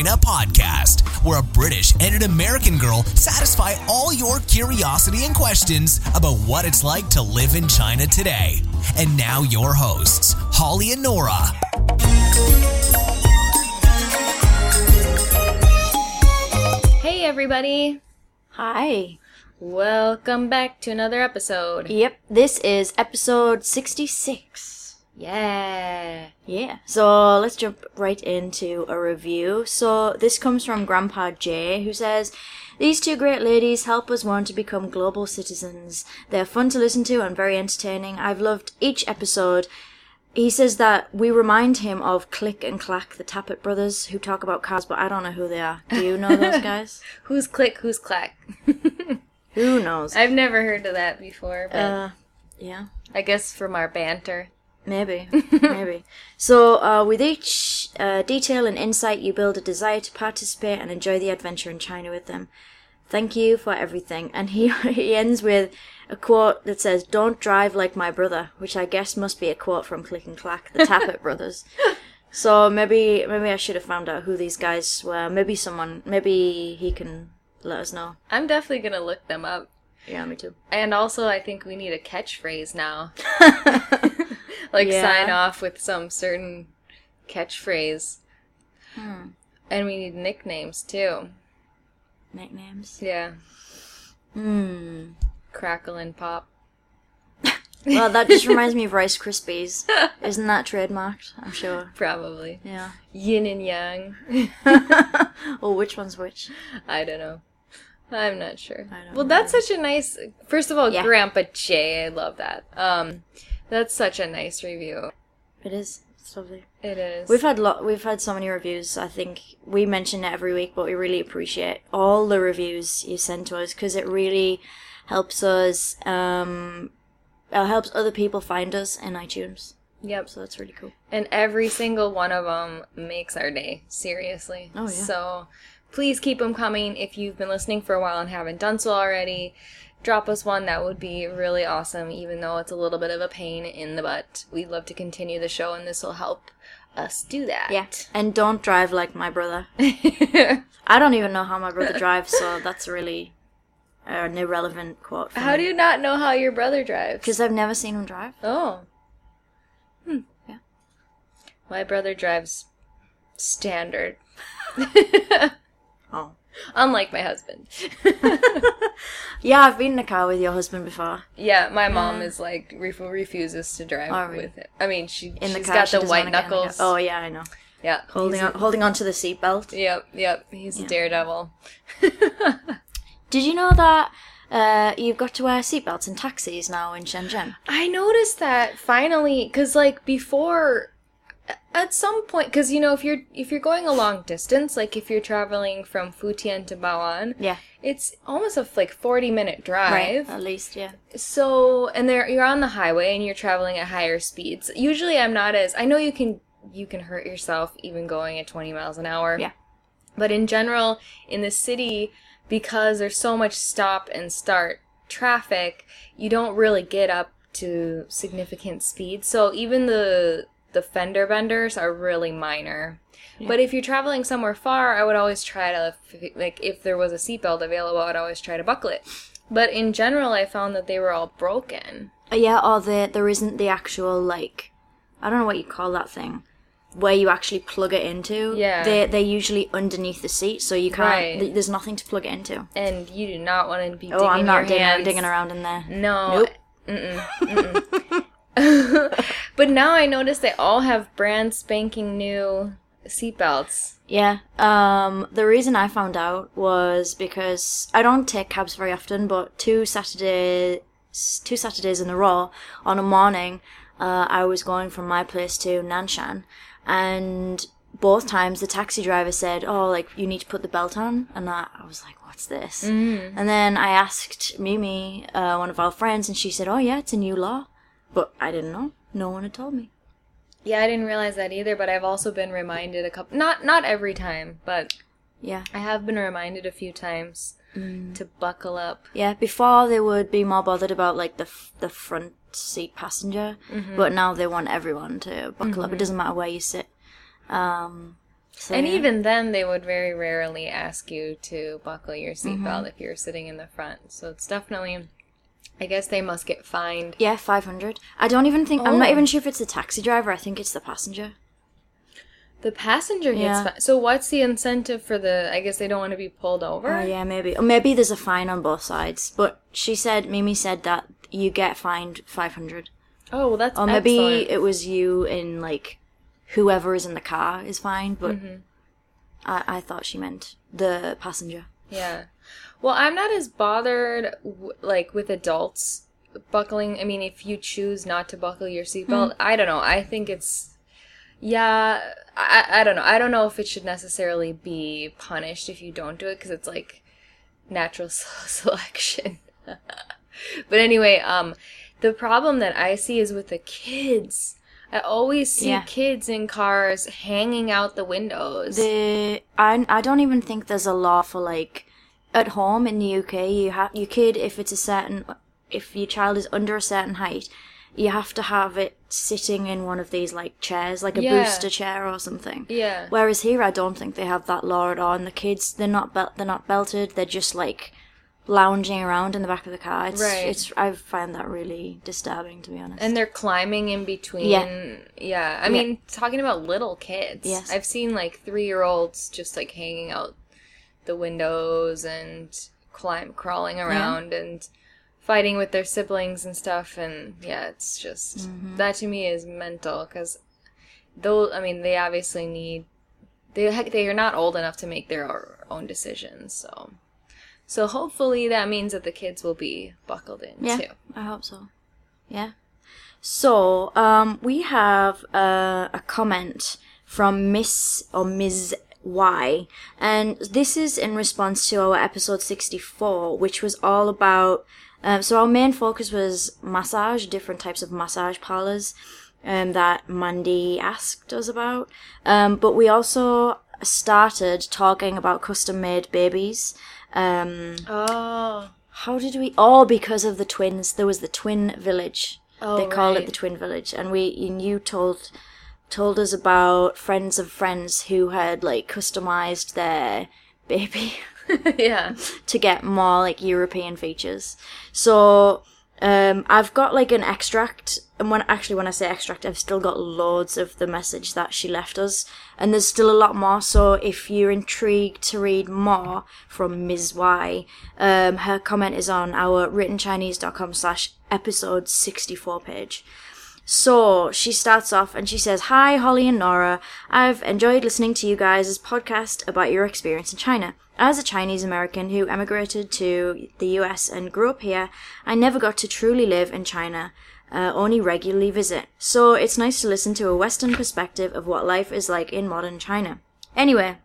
in China podcast, where a British and an American girl satisfy all your curiosity and questions about what it's like to live in China today. And now, your hosts, Holly and Nora. Hey, everybody. Hi. Welcome back to another episode. Yep, this is episode 66. Yeah. Yeah. So let's jump right into a review. So this comes from Grandpa Jay, who says, These two great ladies help us want to become global citizens. They're fun to listen to and very entertaining. I've loved each episode. He says that we remind him of Click and Clack, the Tappet brothers, who talk about cars, but I don't know who they are. Do you know those guys? Who's click, who's clack? who knows? I've never heard of that before, but Uh, yeah. I guess from our banter. Maybe, maybe. So, uh, with each uh, detail and insight, you build a desire to participate and enjoy the adventure in China with them. Thank you for everything. And he he ends with a quote that says, "Don't drive like my brother," which I guess must be a quote from Click and Clack, the Tappet brothers. So maybe maybe I should have found out who these guys were. Maybe someone, maybe he can let us know. I'm definitely gonna look them up. Yeah, me too. And also, I think we need a catchphrase now. Like, Yeah. sign off with some certain catchphrase. Hmm. And we need nicknames, too. Nicknames. Yeah. Hmm. Crackle and pop. Well, that just reminds me of Rice Krispies. Isn't that trademarked? I'm sure. Probably. Yeah. Yin and yang. well, which one's which? I don't know. I'm not sure. Well, know that's such a nice. First of all, Yeah. Grandpa Jay, I love that. Um, that's such a nice review. It is. It's lovely. It is. We've had lot. We've had so many reviews. I think we mention it every week, but we really appreciate all the reviews you send to us because it really helps us. Um, it helps other people find us in iTunes. Yep. So that's really cool. And every single one of them makes our day. Seriously. Oh, yeah. So please keep them coming. If you've been listening for a while and haven't done so already, drop us one. That would be really awesome. Even though it's a little bit of a pain in the butt, we'd love to continue the show, and this will help us do that. Yeah. And don't drive like my brother. I don't even know how my brother drives, so that's really an irrelevant quote. How do you not know how your brother drives? Because I've never seen him drive. Oh. Hmm. Yeah. My brother drives standard. Oh. Unlike my husband. Yeah, I've been in a car with your husband before. yeah, my mom is like ref- refuses to drive Oh, really? with it. I mean, she In the she's car, got she the doesn't white wanna get in the car. knuckles. Oh yeah, I know. yeah, Holding he's on, holding on to the seatbelt. Yep, yep. He's a daredevil. Did you know that uh, you've got to wear seatbelts in taxis now in Shenzhen? I noticed that finally, because like before, at some point, because you know, if you're if you're going a long distance, like if you're traveling from Futian to Bao'an, Yeah, it's almost a like forty minute drive. right. At least, yeah. So, and there you're on the highway and you're traveling at higher speeds. Usually, I'm not as I know you can you can hurt yourself even going at 20 miles an hour. Yeah. But in general, in the city, because there's so much stop and start traffic, you don't really get up to significant speed. So even the the fender benders are really minor. But if you're traveling somewhere far, I would always try to like if there was a seatbelt available, I'd always try to buckle it. But in general, I found that they were all broken. Yeah, or the, there isn't the actual, like, I don't know what you call that thing, where you actually plug it into. Yeah. They're, they're usually underneath the seat, so you can't, Right. th- there's nothing to plug it into. And you do not want to be digging Oh, I'm not your digging, digging around in there. No. Nope. But now I notice they all have brand spanking new seatbelts. Yeah. Um, the reason I found out was because I don't take cabs very often, but two Saturdays, two Saturdays in a row, on a morning, uh, I was going from my place to Nanshan, and both times the taxi driver said, "Oh, like you need to put the belt on," and I, I was like, "What's this?" Mm. And then I asked Mimi, uh, one of our friends, and she said, "Oh yeah, it's a new law," but I didn't know. No one had told me. Yeah, I didn't realize that either, but I've also been reminded a couple not not every time, but Yeah. I have been reminded a few times to buckle up. Yeah, before they would be more bothered about like the f- the front seat passenger, but now they want everyone to buckle up. It doesn't matter where you sit. Um, So, and yeah. even then, they would very rarely ask you to buckle your Mm-hmm. seatbelt if you're sitting in the front. So it's definitely, I guess they must get fined. yeah, five hundred. I don't even think I'm not Oh. even sure if it's the taxi driver. I think it's the passenger. The passenger gets Yeah. fined. So what's the incentive for the? I guess they don't want to be pulled over. Oh yeah, maybe. Or maybe there's a fine on both sides. But she said, Mimi said that you get fined five hundred. Oh, well, that's Or maybe excellent. it was you and like whoever is in the car is fined, But Mm-hmm. I, I thought she meant the passenger. Yeah. Well, I'm not as bothered like with adults buckling. I mean, if you choose not to buckle your seatbelt, I don't know. I think it's yeah, I I don't know. I don't know if it should necessarily be punished if you don't do it because it's like natural selection. but anyway, um the problem that I see is with the kids. I always see Yeah. kids in cars hanging out the windows. The I I don't even think there's a law for like at home in the UK. You have your kid if it's a certain if your child is under a certain height, you have to have it sitting in one of these like chairs, like a Yeah. booster chair or something. yeah. Whereas here, I don't think they have that law at all. And the kids, they're not bel- they're not belted. They're just like lounging around in the back of the car. It's, Right. It's I find that really disturbing, to be honest. And they're climbing in between. Yeah. Yeah. I mean, talking about little kids. Yes. I've seen like three year olds just like hanging out the windows and climb crawling around and fighting with their siblings and stuff and yeah it's just Mm-hmm. that to me is mental because though i mean they obviously need they they are not old enough to make their own decisions so so hopefully that means that the kids will be buckled in yeah, too I hope so. Yeah. So um, we have uh, a comment from Miss or Ms. Y, and this is in response to our episode sixty-four, which was all about. Um, so our main focus was massage, different types of massage parlors um, that Mandy asked us about. Um, but we also started talking about custom-made babies. Um, oh how did we? Oh, because of the twins. There was the twin village. Oh, they call right. it the twin village, and we and you told told us about friends of friends who had like customized their baby yeah to get more like European features. So um, I've got like an extract, and when actually when I say extract, I've still got loads of the message that she left us, and there's still a lot more. So if you're intrigued to read more from Ms. Y, um, her comment is on our writtenchinese.com slash episode 64 page. So she starts off and she says, Hi, Holly and Nora. I've enjoyed listening to you guys' podcast about your experience in China. As a Chinese American who emigrated to the US and grew up here, I never got to truly live in China, uh, only regularly visit. So it's nice to listen to a Western perspective of what life is like in modern China. Anyway,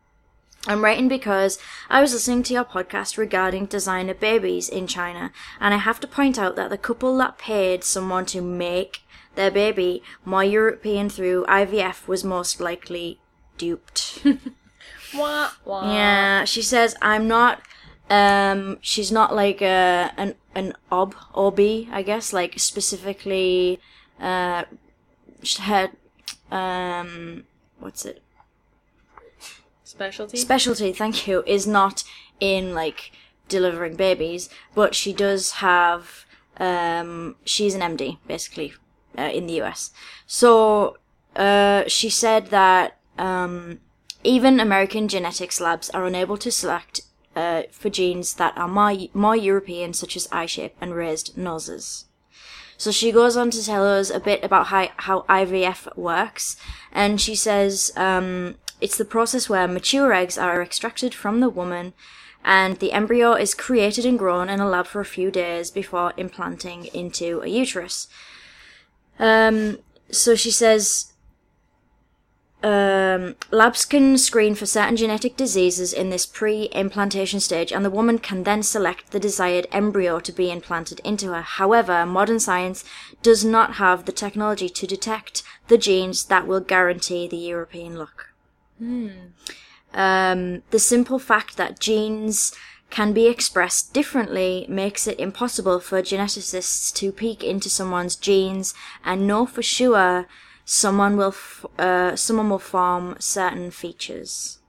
I'm writing because I was listening to your podcast regarding designer babies in China, and I have to point out that the couple that paid someone to make their baby more European through IVF was most likely duped. wah, wah. yeah, she says I'm not. Um, she's not like a an an ob ob I guess like specifically. Uh, had um, what's it? specialty specialty, thank you, is not in like delivering babies, but she does have. Um, she's an MD basically uh, in the US. So uh, she said that um, even American genetics labs are unable to select uh, for genes that are more more European, such as eye shape and raised noses. So she goes on to tell us a bit about how, how IVF works, and she says um, it's the process where mature eggs are extracted from the woman, and the embryo is created and grown in a lab for a few days before implanting into a uterus. Um, so she says um, labs can screen for certain genetic diseases in this pre-implantation stage, and the woman can then select the desired embryo to be implanted into her. However, modern science does not have the technology to detect the genes that will guarantee the European look. Um, the simple fact that genes can be expressed differently makes it impossible for geneticists to peek into someone's genes and know for sure someone will f- uh, someone will form certain features.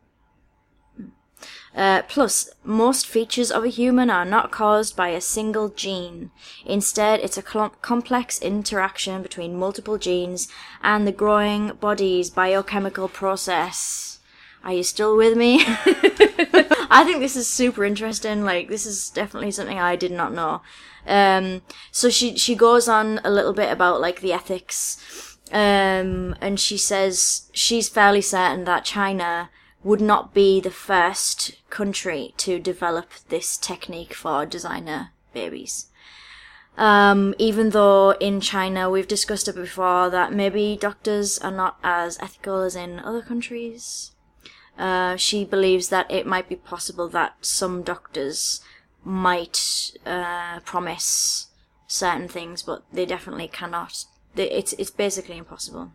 Uh, plus, most features of a human are not caused by a single gene. Instead, it's a cl- complex interaction between multiple genes and the growing body's biochemical process. Are you still with me? I think this is super interesting. Like, this is definitely something I did not know. Um, so she she goes on a little bit about like the ethics, um, and she says she's fairly certain that China would not be the first country to develop this technique for designer babies. Um, even though in China we've discussed it before that maybe doctors are not as ethical as in other countries. Uh, she believes that it might be possible that some doctors might uh, promise certain things, but they definitely cannot. It's it's basically impossible.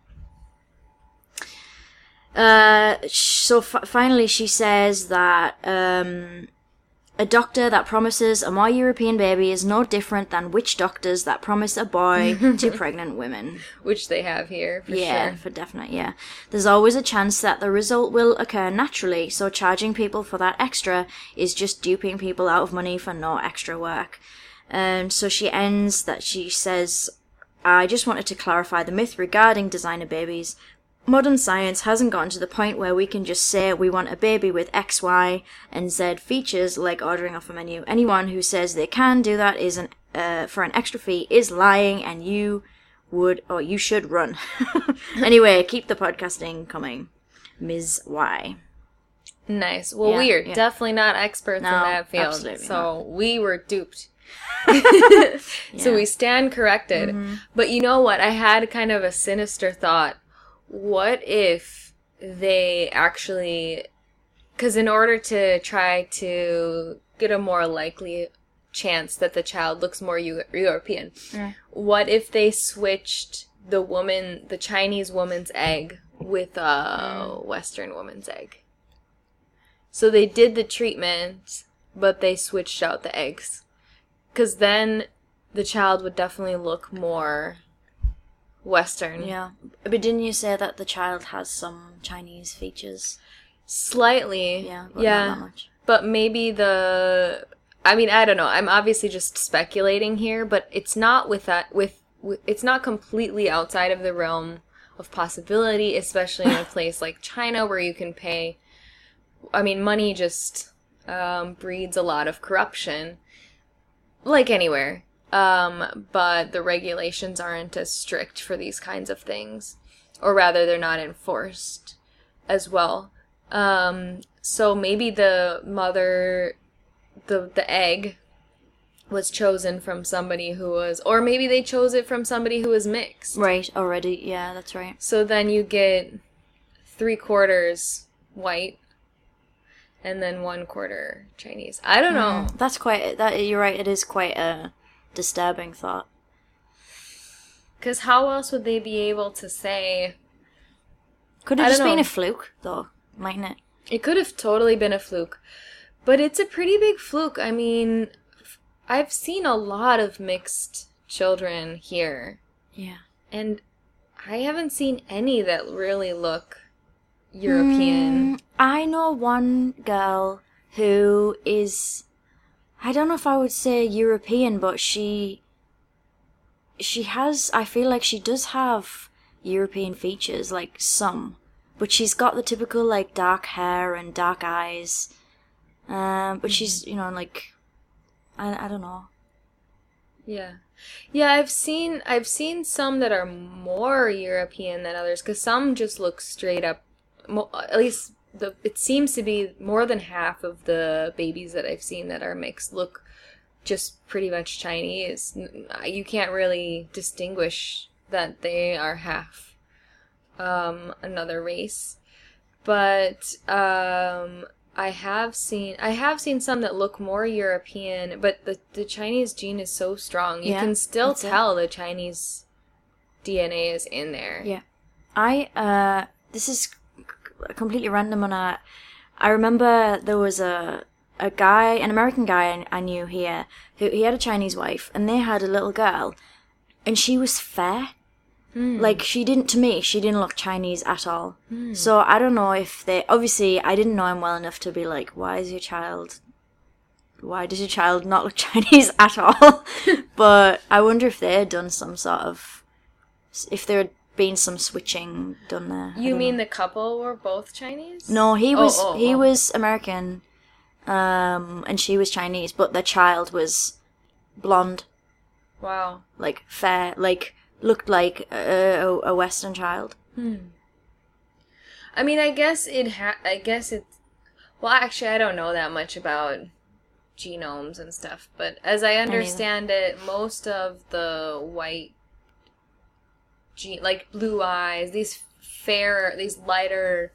Uh, so f- finally, she says that um, a doctor that promises a more European baby is no different than witch doctors that promise a boy to pregnant women. which they have here for yeah, sure. for definite. Yeah, there's always a chance that the result will occur naturally. So charging people for that extra is just duping people out of money for no extra work. And so she ends that she says, "I just wanted to clarify the myth regarding designer babies." Modern science hasn't gotten to the point where we can just say we want a baby with X, Y, and Z features like ordering off a menu. Anyone who says they can do that is an uh, for an extra fee is lying, and you would or you should run. anyway, keep the podcasting coming, Ms. Y. Nice. Well, Yeah, we are yeah. definitely not experts No, in that field, so we were duped. So we stand corrected. Mm-hmm. But you know what? I had kind of a sinister thought. What if they actually cuz in order to try to get a more likely chance that the child looks more Eu- European. What if they switched the woman, the Chinese woman's egg with a mm. Western woman's egg? So they did the treatment, but they switched out the eggs. Because then the child would definitely look more Western. Yeah, but didn't you say that the child has some Chinese features? Slightly. Yeah, but yeah. not that much. But maybe the I mean, I don't know. I'm obviously just speculating here, but it's not with that with, with it's not completely outside of the realm of possibility, especially in a place like China where you can pay I mean, money just um, breeds a lot of corruption like anywhere. Um, but the regulations aren't as strict for these kinds of things, or rather, they're not enforced as well. Um, so maybe the mother, the the egg, was chosen from somebody who was, or maybe they chose it from somebody who was mixed. Right, already. Yeah, that's right. So then you get three quarters white, and then one quarter Chinese. I don't know. That's quite. That you're right. It is quite a disturbing thought. Because how else would they be able to say? Could have just don't been a fluke, though, mightn't it? It could have totally been a fluke. But it's a pretty big fluke. I mean, I've seen a lot of mixed children here, Yeah. and I haven't seen any that really look European. Mm, I know one girl who is I don't know if I would say European, but she she has I feel like she does have European features, like some. But she's got the typical like dark hair and dark eyes. Um, but she's you know, like I I don't know. Yeah. Yeah, I've seen I've seen some that are more European than others cuz some just look straight up mo- at least the it seems to be more than half of the babies that I've seen that are mixed look just pretty much Chinese. You can't really distinguish that they are half um another race. But um I have seen I have seen some that look more European, but the the Chinese gene is so strong. You Yeah, can still that's it. tell the Chinese DNA is in there. Yeah. I uh this is completely random and I I remember there was a a guy, an American guy I, I knew here who he had a Chinese wife and they had a little girl and she was fair. Hmm. Like she didn't to me, she didn't look Chinese at all. Hmm. So I don't know if they obviously I didn't know him well enough to be like, why is your child why does your child not look Chinese at all? but I wonder if they had done some sort of if they had been some switching done there. You mean the couple were both Chinese? no, he Oh, was oh, he oh. was American, um, and she was Chinese, but the child was blonde, Wow. like fair, like looked like a, a, a Western child. Hmm. I mean, I guess it ha- I guess it Well, actually, I don't know that much about genomes and stuff, but as I understand it, most of the white like blue eyes, these fair, these lighter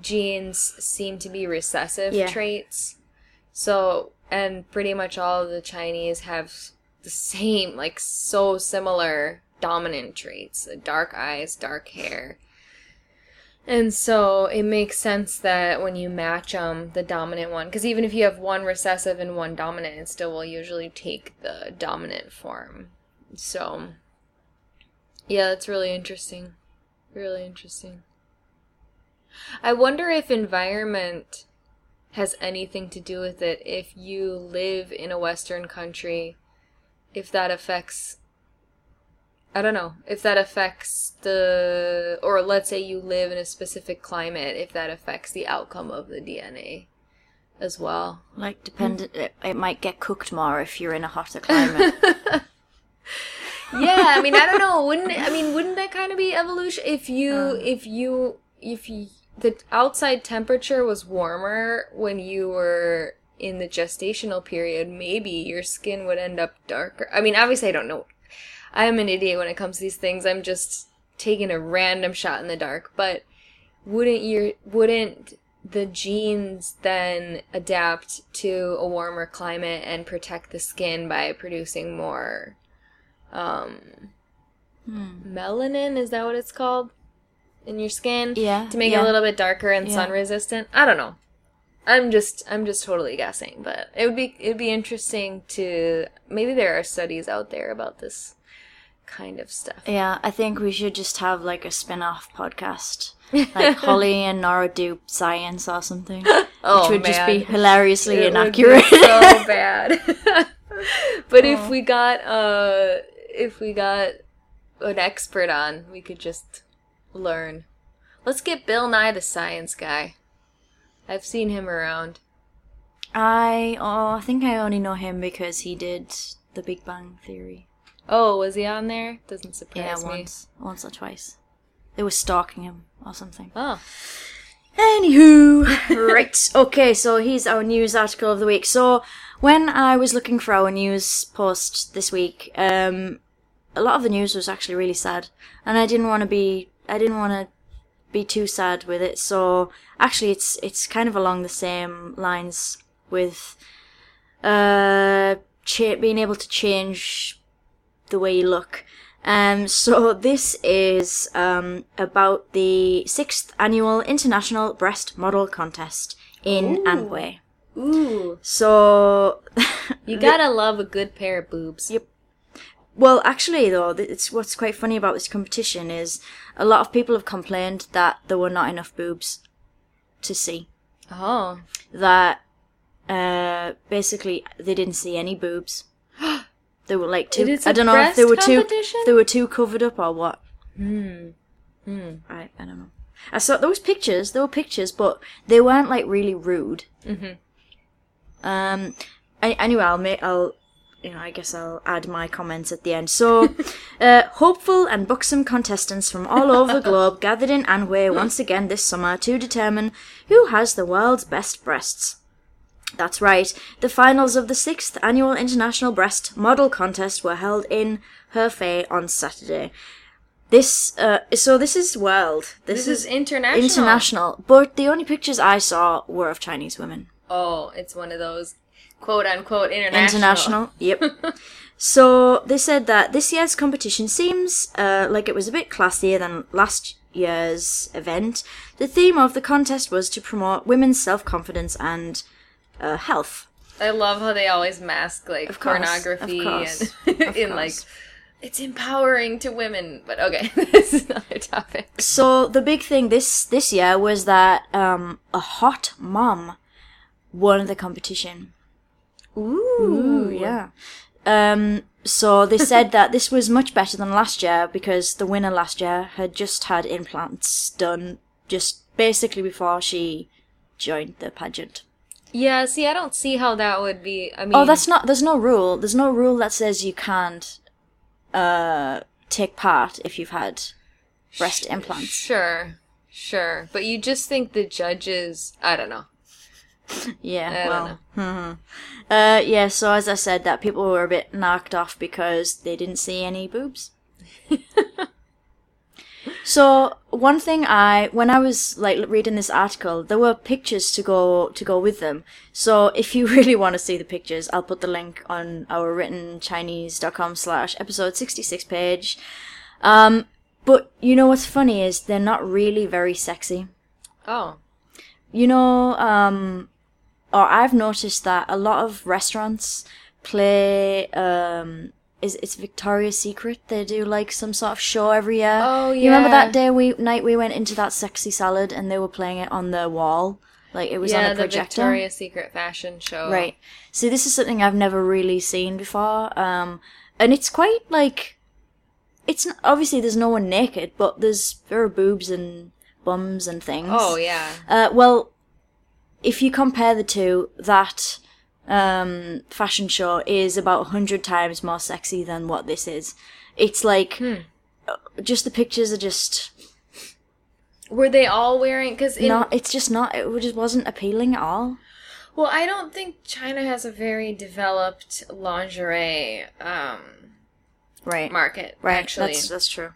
genes seem to be recessive Yeah. traits. So, and pretty much all of the Chinese have the same, like so similar dominant traits dark eyes, dark hair. And so it makes sense that when you match them, the dominant one, because even if you have one recessive and one dominant, it still will usually take the dominant form. So, yeah, that's really interesting. Really interesting. I wonder if environment has anything to do with it. If you live in a Western country, if that affects I don't know if that affects the, or let's say you live in a specific climate, if that affects the outcome of the DNA as well. Like, dependent, it, it might get cooked more if you're in a hotter climate. Yeah, I mean, I don't know. Wouldn't I mean, wouldn't that kind of be evolution? If you, um. if you, if you, the outside temperature was warmer when you were in the gestational period, maybe your skin would end up darker. I mean, obviously, I don't know. I am an idiot when it comes to these things. I'm just taking a random shot in the dark. But wouldn't your wouldn't the genes then adapt to a warmer climate and protect the skin by producing more um melanin is that what it's called in your skin Yeah, to make it a little bit darker and Yeah. sun resistant i don't know i'm just i'm just totally guessing but it would be it'd be interesting to maybe there are studies out there about this kind of stuff yeah, I think we should just have like a spin off podcast. Like Holly and Nora do science or something. oh which would just be hilariously It would be inaccurate. so bad. but if we got uh if we got an expert on, we could just learn. Let's get Bill Nye the science guy. I've seen him around. I oh, I think I only know him because he did the Big Bang Theory. Oh, was he on there? Doesn't Yeah, surprise me. once, once or twice. They were stalking him or something. Oh, Anywho, right. Okay, so here's our news article of the week. So when I was looking for our news post this week, um, a lot of the news was actually really sad, and I didn't want to be, I didn't want to be too sad with it. So actually, it's it's kind of along the same lines with uh, cha- being able to change the way you look. Um, so this is um, about the sixth annual International Breast Model Contest in Anhui. ooh! So, You gotta love a good pair of boobs. Yep. well, actually, though, it's what's quite funny about this competition is a lot of people have complained that there were not enough boobs to see. Oh, That uh, basically they didn't see any boobs. They were like is I don't know if they were too. They were too covered up or what. hmm. Hmm. I, I don't know. I saw those pictures. There were pictures, but they weren't like really rude. Mhm. Um. I, anyway, I'll make. I'll. You know, I guess I'll add my comments at the end. So, uh, hopeful and buxom contestants from all over the globe gathered in Anhui once again this summer to determine who has the world's best breasts. That's right. The finals of the sixth annual International Breast Model Contest were held in Hefei on Saturday. This, uh, so this is world. This, This is international. international. But the only pictures I saw were of Chinese women. Oh, it's one of those quote unquote international. International. Yep. so they said that this year's competition seems uh, like it was a bit classier than last year's event. The theme of the contest was to promote women's self confidence and uh, health. I love how they always mask like Of course, pornography of course, and of in like it's empowering to women. But okay, this is another topic. So the big thing this this year was that um, a hot mom won the competition. Ooh, yeah. Um, so they said that this was much better than last year because the winner last year had just had implants done just basically before she joined the pageant. Yeah, see, I don't see how that would be. I mean, Oh, that's not. There's no rule. There's no rule that says you can't uh, take part if you've had breast implants. sure, sure, but you just think the judges. I don't know. Yeah. I well. don't know. Uh, yeah. So as I said, that people were a bit knocked off because they didn't see any boobs. so one thing I, when I was like reading this article, there were pictures to go to go with them. So if you really want to see the pictures, I'll put the link on our written Chinese.com slash episode sixty six page. Um, but you know what's funny is they're not really very sexy. Oh, You know, um, or I've noticed that a lot of restaurants play, um, is it's Victoria's Secret? They do like some sort of show every year. Oh, yeah. You remember that day we night we went into that sexy salad and they were playing it on the wall, like it was yeah, on a projector. the. Victoria's Secret fashion show. Right. So this is something I've never really seen before, um, and it's quite like, it's n- obviously there's no one naked, but there's there are boobs and bums and things. Oh yeah. Uh, well, if you compare the two, that um, fashion show is about 100 times more sexy than what this is. It's like, Hmm. uh, just the pictures are just Were they all wearing? Because in not, it's just not, it just wasn't appealing at all. well, I don't think China has a very developed lingerie um, Right. market. Right. Actually, That's, that's true.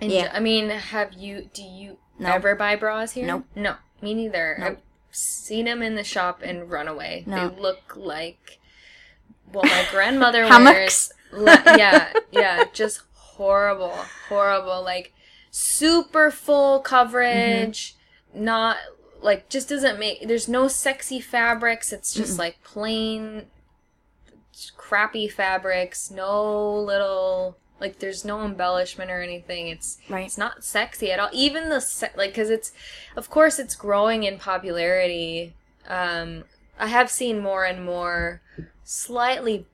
And Yeah. I mean, have you? Do you No. ever buy bras here? Nope. No, me neither. Nope. Seen them in the shop and run away. No. They look like well, my grandmother wears. Le- yeah, yeah, just horrible, horrible. Like super full coverage, mm-hmm. not like just doesn't make. There's no sexy fabrics. It's just like plain crappy fabrics. No little like there's no embellishment or anything. It's Right. it's not sexy at all. Even the se- like because it's of course it's growing in popularity. Um, I have seen more and more slightly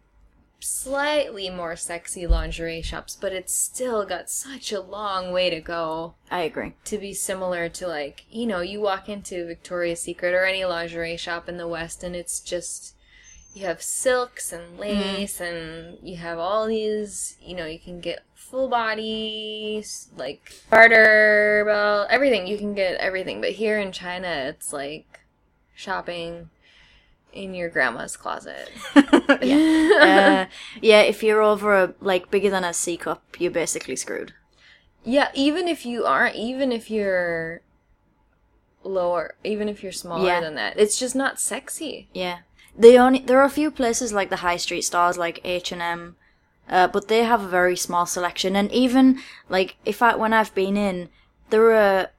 slightly more sexy lingerie shops, but it's still got such a long way to go I agree. to be similar to like you know you walk into Victoria's Secret or any lingerie shop in the West and it's just you have silks and lace and you have all these you know you can get full bodies like garter belt everything you can get everything but here in China it's like shopping in your grandma's closet yeah. uh, yeah, if you're over a, like, bigger than a C cup, you're basically screwed. Yeah, even if you aren't, even if you're lower, even if you're smaller Yeah. than that, it's just not sexy. Yeah. They only there are a few places like the high street stores like H and M, uh, but they have a very small selection. And even like if I when I've been in, there are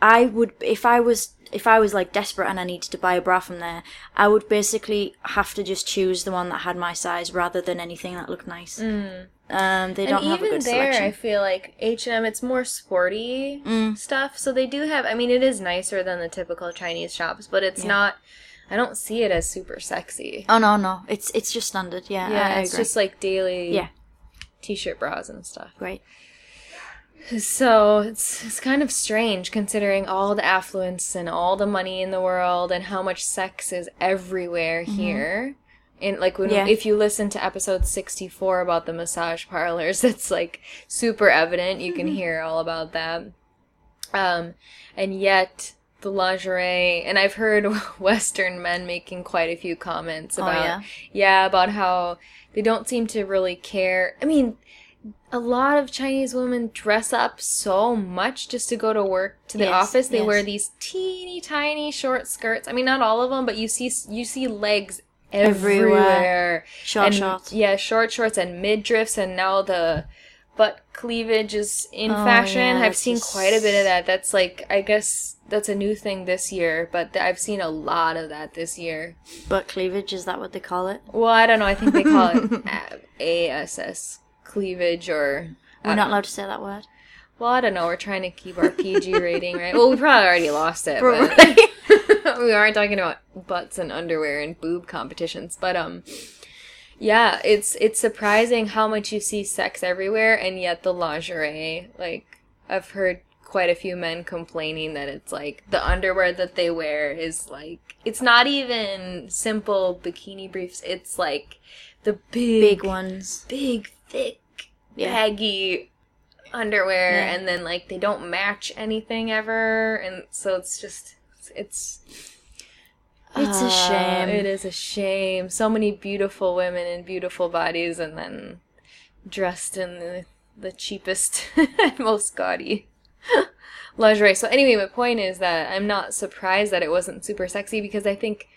I would if I was if I was like desperate and I needed to buy a bra from there, I would basically have to just choose the one that had my size rather than anything that looked nice. Um, they don't and have a even good there, I feel like H and M, it's more sporty stuff. So they do have. I mean, it is nicer than the typical Chinese shops, but it's not. I don't see it as super sexy. Oh no no, it's it's just standard. Yeah, yeah, I, I it's agree. just like daily Yeah. t-shirt bras and stuff. Right. So it's it's kind of strange considering all the affluence and all the money in the world and how much sex is everywhere here. And like when Yeah. if you listen to episode sixty four about the massage parlors, it's like super evident. You can hear all about that. Um, and yet the lingerie, and I've heard Western men making quite a few comments oh, about yeah? yeah about how they don't seem to really care. I mean, a lot of Chinese women dress up so much just to go to work to the Yes, office. They yes. wear these teeny tiny short skirts. I mean, not all of them, but you see you see legs Everywhere. everywhere. Short and, shorts. Yeah, short shorts and midriffs, and now the butt cleavage is in Oh, fashion. yeah, I've seen just- quite a bit of that. That's like I guess that's a new thing this year, but th- I've seen a lot of that this year. But cleavage is that what they call it? Well, I don't know. I think they call it ASS cleavage or We're not allowed to say that word. well, I don't know. We're trying to keep our PG rating, right? Well, we probably already lost it. But we aren't talking about butts and underwear and boob competitions, but um, yeah, it's it's surprising how much you see sex everywhere, and yet the lingerie, like I've heard quite a few men complaining that it's like the underwear that they wear is like it's not even simple bikini briefs. It's like the big, Big ones. big, thick, Yeah. baggy underwear, Yeah. and then like they don't match anything ever, and so it's just it's. It's a uh, shame. It is a shame. So many beautiful women and beautiful bodies, and then dressed in the, the cheapest and most gaudy lingerie. So anyway, my point is that I'm not surprised that it wasn't super sexy because I think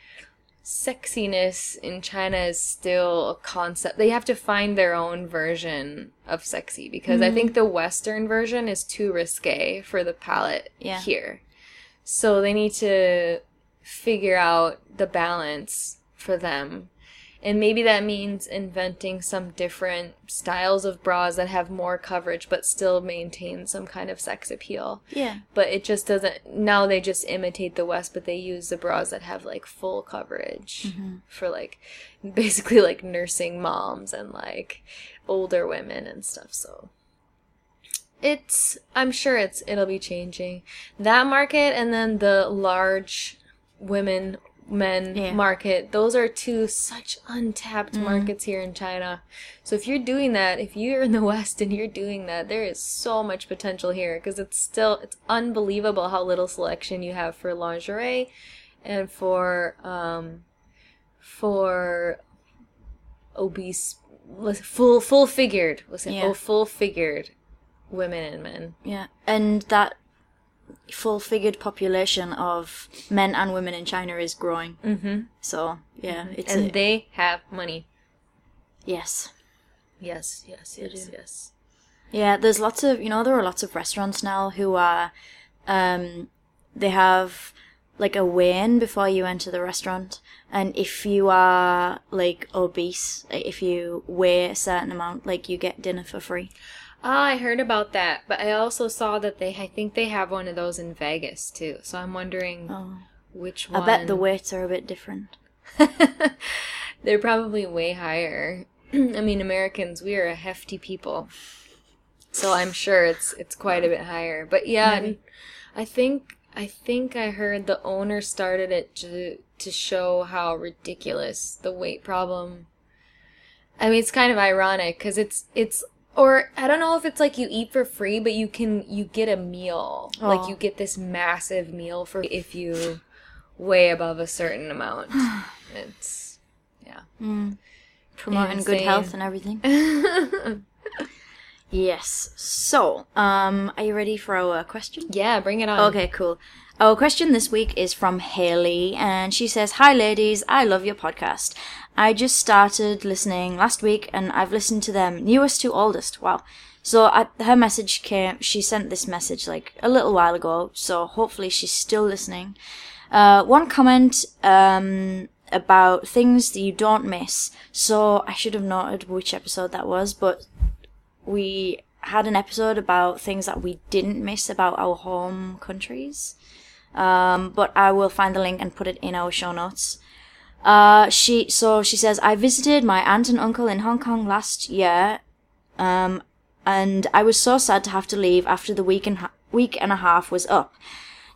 sexiness in China is still a concept. They have to find their own version of sexy because I think the Western version is too risque for the palate Yeah. here. So they need to figure out the balance for them. And maybe that means inventing some different styles of bras that have more coverage but still maintain some kind of sex appeal Yeah. but it just doesn't now they just imitate the west but they use the bras that have like full coverage mm-hmm. for like basically like nursing moms and like older women and stuff so it's i'm sure it's it'll be changing that market and then the large women men Yeah. market those are two such untapped markets here in china so if you're doing that if you're in the west and you're doing that there is so much potential here because it's still it's unbelievable how little selection you have for lingerie and for um for obese full full figured listen Yeah. oh full figured women and men Yeah. And that full figured population of men and women in China is growing. mm-hmm. So, yeah, it's and a, they have money yes. yes yes yes yes Yeah, there's lots of, you know, there are lots of restaurants now who are, um, they have like a weigh-in before you enter the restaurant. And if you are like obese, if you weigh a certain amount, like you get dinner for free. Ah, I heard about that, but I also saw that they I think they have one of those in Vegas too. So I'm wondering Oh. which one. I bet the weights are a bit different. They're probably way higher. I mean, Americans, we are a hefty people. So I'm sure it's it's quite a bit higher. But yeah, Maybe. I think I think I heard the owner started it to to show how ridiculous the weight problem. I mean, it's kind of ironic cuz it's it's or I don't know if it's like you eat for free, but you can you get a meal. Like you get this massive meal for if you weigh above a certain amount. it's yeah. Promoting good health and everything. yes. So, um, are you ready for our question? Yeah, bring it on. Okay, cool. Our question this week is from Haley, and she says, Hi, ladies. I love your podcast. I just started listening last week, and I've listened to them newest to oldest. Wow. So I, her message came, she sent this message like a little while ago, so hopefully she's still listening. Uh, one comment, um, about things that you don't miss. So I should have noted which episode that was, but we had an episode about things that we didn't miss about our home countries. Um, but I will find the link and put it in our show notes. Uh, she so she says I visited my aunt and uncle in Hong Kong last year, um, and I was so sad to have to leave after the week and ha- week and a half was up.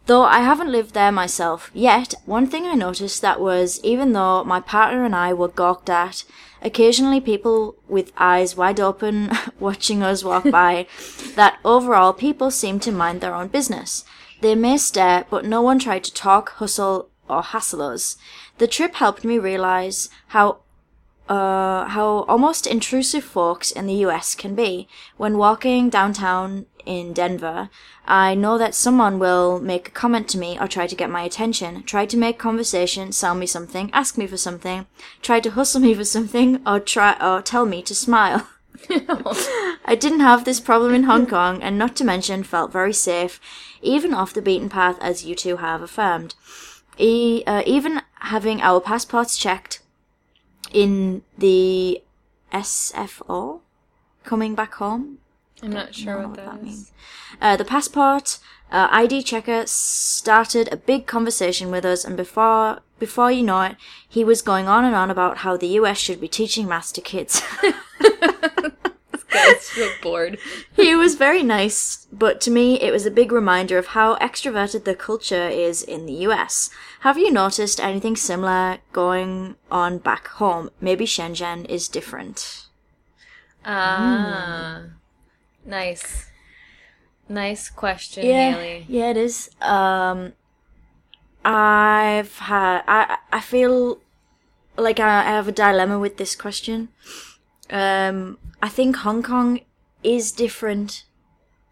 Though I haven't lived there myself yet, one thing I noticed that was even though my partner and I were gawked at, occasionally people with eyes wide open watching us walk by, that overall people seemed to mind their own business. They may stare, but no one tried to talk, hustle, or hassle us. The trip helped me realize how uh, how almost intrusive folks in the US can be. When walking downtown in Denver, I know that someone will make a comment to me or try to get my attention, try to make conversation, sell me something, ask me for something, try to hustle me for something, or try or tell me to smile. I didn't have this problem in Hong Kong, and not to mention felt very safe, even off the beaten path, as you two have affirmed. E- uh, even having our passports checked in the SFO coming back home. I'm not sure what what that means. Uh, the passport uh, ID checker started a big conversation with us, and before before you know it, he was going on and on about how the US should be teaching maths to kids. Guy's so bored. he was very nice, but to me, it was a big reminder of how extroverted the culture is in the US. Have you noticed anything similar going on back home? Maybe Shenzhen is different. Ah, nice, nice question, yeah, Haley. yeah, it is. Um, I've had. I I feel like I I have a dilemma with this question. Um, I think Hong Kong is different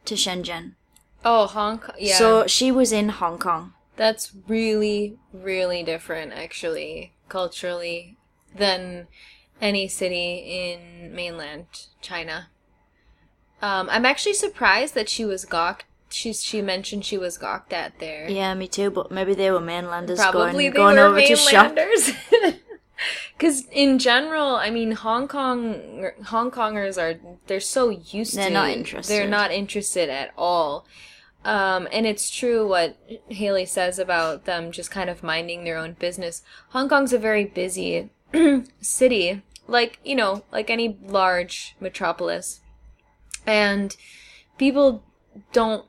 to Shenzhen. Oh, Hong Kong. Yeah, So she was in Hong Kong. that's really, really different, actually, culturally, than any city in mainland China. Um, I'm actually surprised that she was gawked. She she mentioned she was gawked at there. Yeah, me too. But maybe they were mainlanders Probably going, going were over to shop. Because in general, I mean, Hong Kong Hong Kongers are they're so used They're to not interested. They're not interested at all. Um, and it's true what Haley says about them just kind of minding their own business. Hong Kong's a very busy city, like you know, like any large metropolis, and people don't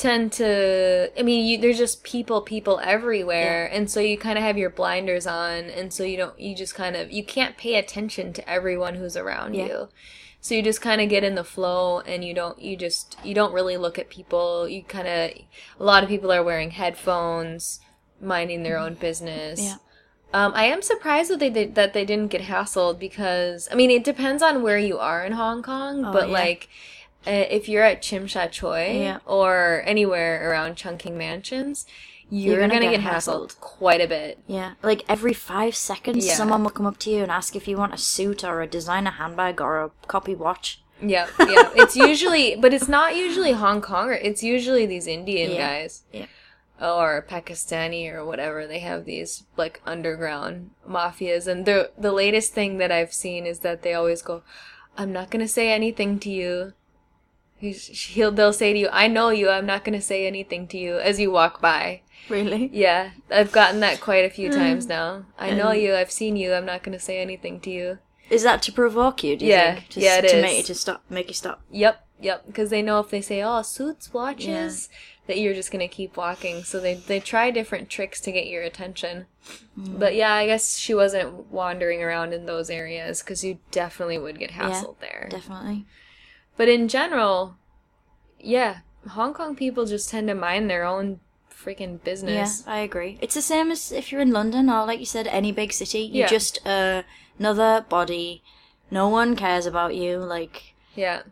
tend to i mean you, there's just people people everywhere and so you kind of have your blinders on and so you don't you just kind of you can't pay attention to everyone who's around Yeah. you so you just kind of get in the flow and you don't you just you don't really look at people you kind of a lot of people are wearing headphones minding their own business Yeah. um, I am surprised that they did, that they didn't get hassled because I mean it depends on where you are in Hong Kong, Oh, but yeah. like Uh, if you're at Tsim Sha Tsui Yeah. or anywhere around Chungking Mansions, you're, You're gonna, gonna get, get hassled. hassled. quite a bit. Yeah, like every five seconds, Yeah. someone will come up to you and ask if you want a suit or a designer handbag or a copy watch. Yeah, yeah. it's usually, but it's not usually Hong Kong. It's usually these Indian Yeah. guys. Yeah. Or Pakistani or whatever. They have these like underground mafias, and the the latest thing that I've seen is that they always go, "I'm not gonna say anything to you." He'll they'll say to you, "I know you. I'm not gonna say anything to you." As you walk by. Really? Yeah, I've gotten that quite a few times now. I know you. I've seen you. I'm not gonna say anything to you. Is that to provoke you? Do you Yeah, think? To, yeah, it to is. make you to stop, make you stop. Yep, yep. Because they know if they say, "Oh, suits, watches," that you're just gonna keep walking. So they they try different tricks to get your attention. Mm. But yeah, I guess she wasn't wandering around in those areas because you definitely would get hassled there. Definitely. But in general, yeah, Hong Kong people just tend to mind their own freaking Yeah, business. I agree. It's the same as if you're in London or, like you said, any big city. You're Yeah. just uh, another body. No one cares about you. Like, Yeah.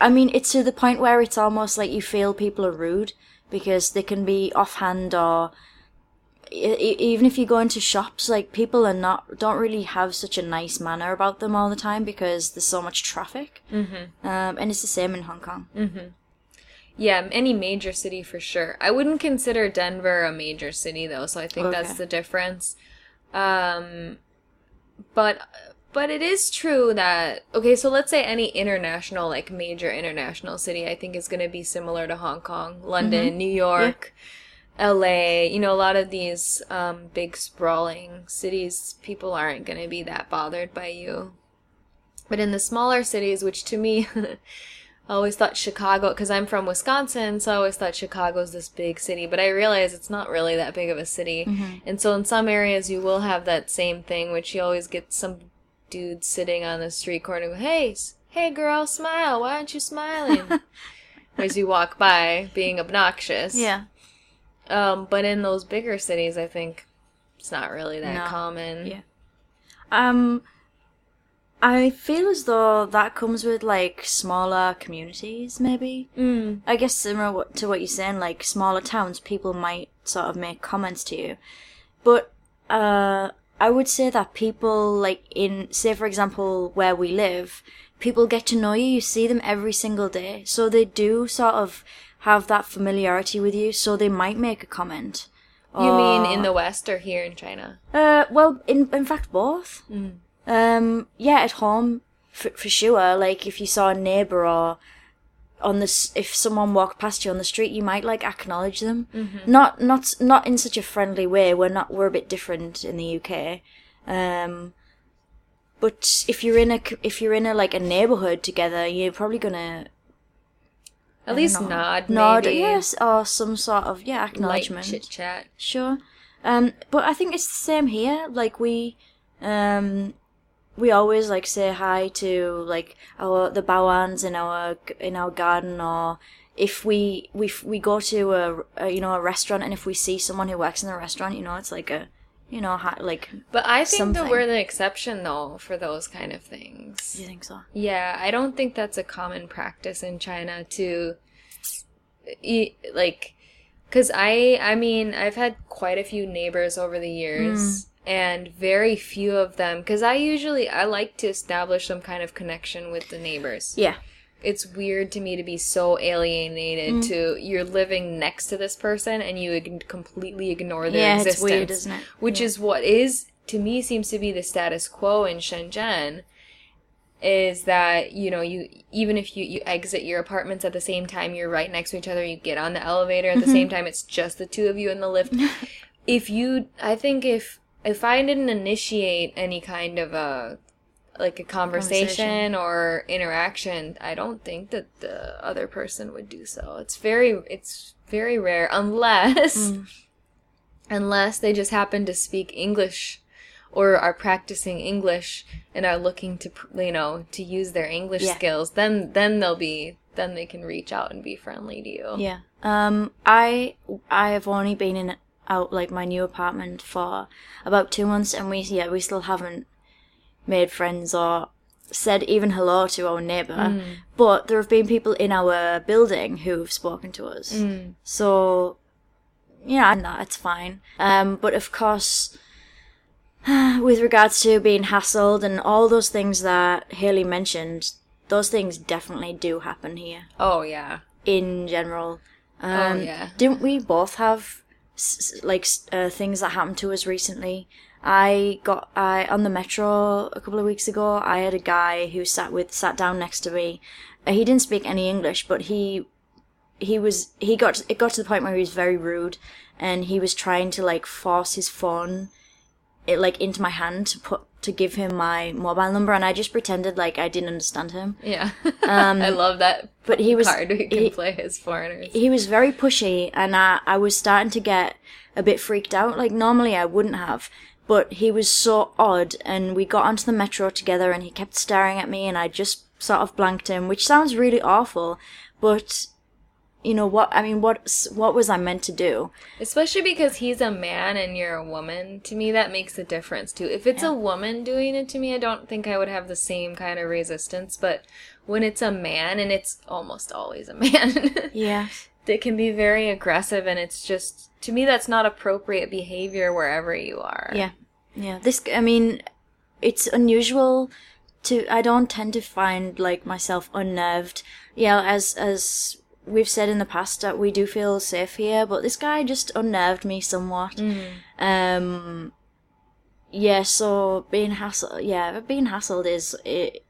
I mean, it's to the point where it's almost like you feel people are rude because they can be offhand or even if you go into shops, like people are not don't really have such a nice manner about them all the time because there's so much traffic. Mm-hmm. Um, and it's the same in Hong Kong. Yeah, any major city for sure. I wouldn't consider Denver a major city though, so I think that's the difference. Um but but it is true that okay, so let's say any international like major international city I think is going to be similar to Hong Kong, London, New York, LA, you know, a lot of these um big sprawling cities people aren't going to be that bothered by you. But in the smaller cities, which to me I always thought Chicago, because I'm from Wisconsin, so I always thought Chicago's this big city, but I realize it's not really that big of a city. And so in some areas, you will have that same thing, which you always get some dude sitting on the street corner, go, hey, hey girl, smile, why aren't you smiling? As you walk by, being obnoxious. Yeah. Um, but in those bigger cities, I think it's not really that No. common. Yeah. Um, I feel as though that comes with like smaller communities, maybe. Mm. I guess similar to what you're saying, like smaller towns, people might sort of make comments to you. But uh, I would say that people, like in, say for example, where we live, people get to know you, you see them every single day. So they do sort of have that familiarity with you, so they might make a comment. You mean in the West or here in China? uh, well, in in fact, both. Mm. Um, yeah, at home, for, for sure. Like if you saw a neighbor or on this, if someone walked past you on the street, you might like acknowledge them. Not not not in such a friendly way. We're not. We're a bit different in the UK. Um, but if you're in a if you're in a like a neighborhood together, you're probably gonna At least nod, nod, maybe. yes, or some sort of yeah Light acknowledgement. chit chat. Sure. Um, but I think it's the same here. Like we, um, we always like say hi to like our the bawans in our in our garden, or if we we we go to a, a you know a restaurant, and if we see someone who works in the restaurant, you know, it's like a you know like. But I think Something. that we're the exception, though, for those kind of things. You think so? Yeah, I don't think that's a common practice in China to eat like cuz I I mean, I've had quite a few neighbors over the years mm. and very few of them cuz I usually I like to establish some kind of connection with the neighbors. Yeah. It's weird to me to be so alienated Mm. to you're living next to this person and you ig- completely ignore their Yeah, existence. it's weird, isn't it? Which is what is to me seems to be the status quo in Shenzhen is that you know you even if you you exit your apartments at the same time you're right next to each other you get on the elevator at the Mm-hmm. same time it's just the two of you in the lift if you i think if if i didn't initiate any kind of a like a conversation, Conversation. or interaction i don't think that the other person would do so it's very it's very rare unless Mm. unless they just happen to speak english or are practicing english and are looking to you know to use their english Yeah. skills then then they'll be then they can reach out and be friendly to you Yeah. Um, I I have only been in out like my new apartment for about two months, and we yeah we still haven't made friends or said even hello to our neighbor. But there have been people in our building who've spoken to us. So yeah, and that it's fine. Um, but of course. With regards to being hassled and all those things that Haley mentioned, those things definitely do happen here oh yeah in general. Um, oh yeah Didn't we both have s- s- like uh, things that happened to us recently? I got I on the metro a couple of weeks ago. I had a guy who sat with sat down next to me. Uh, he didn't speak any English, but he he was he got it got to the point where he was very rude, and he was trying to like force his phone it like into my hand to put to give him my mobile number, and I just pretended like I didn't understand him. yeah i love that Um, But he was card we can he- play as foreigners he was very pushy and I, I was starting to get a bit freaked out like normally i wouldn't have but he was so odd and we got onto the metro together and he kept staring at me and i just sort of blanked him which sounds really awful but you know what i mean what what was i meant to do Especially because he's a man and you're a woman. To me, that makes a difference too. If it's a woman doing it to me, I don't think I would have the same kind of resistance. But when it's a man, and it's almost always a man, yeah they can be very aggressive, and it's just, to me, that's not appropriate behavior wherever you are. Yeah, yeah. This, I mean, it's unusual to. I don't tend to find like myself unnerved. Yeah, as as we've said in the past that we do feel safe here, but this guy just unnerved me somewhat. Um, yeah. So being hassled, yeah, being hassled is it.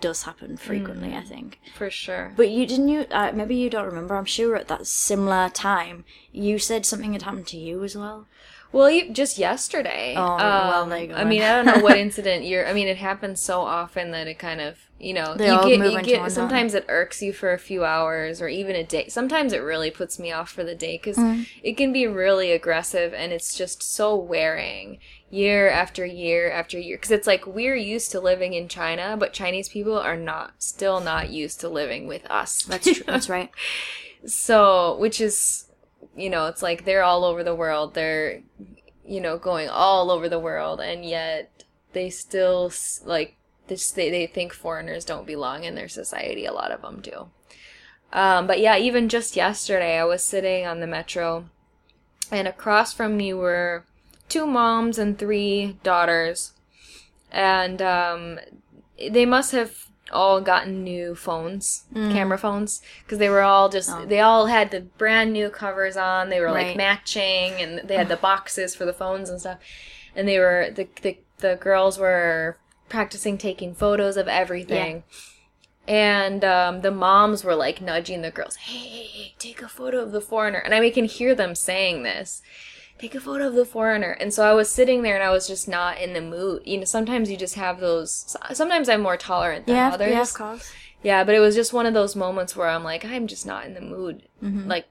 Does happen frequently, I think. For sure. But you didn't you? Uh, maybe you don't remember. I'm sure at that similar time you said something had happened to you as well. Well, you, just yesterday. Oh, well, there you go I mean, I don't know what incident you're. I mean, it happens so often that it kind of, you know, They you all get, move you get. sometimes it irks you for a few hours or even a day. Sometimes it really puts me off for the day because Mm. it can be really aggressive and it's just so wearing year after year after year. Because it's like we're used to living in China, but Chinese people are not, still not used to living with us. That's true. That's right. So, which is, you know, it's like they're all over the world. They're, you know, going all over the world, and yet they still like this. They they think foreigners don't belong in their society. A lot of them do. Um, but yeah, even just yesterday, I was sitting on the metro, and across from me were two moms and three daughters, and um, they must have all gotten new phones, camera phones, because they were all just they all had the brand new covers on. They were like matching, and they had the boxes for the phones and stuff. And they were the the the girls were practicing taking photos of everything. And um, the moms were like nudging the girls, hey, hey, hey, take a photo of the foreigner. And I mean, I can hear them saying this take a photo of the foreigner. And so I was sitting there and I was just not in the mood. You know, sometimes you just have those, sometimes I'm more tolerant than Yeah, others. yeah, of course. Yeah, but it was just one of those moments where I'm like, I'm just not in the mood, Mm-hmm. like,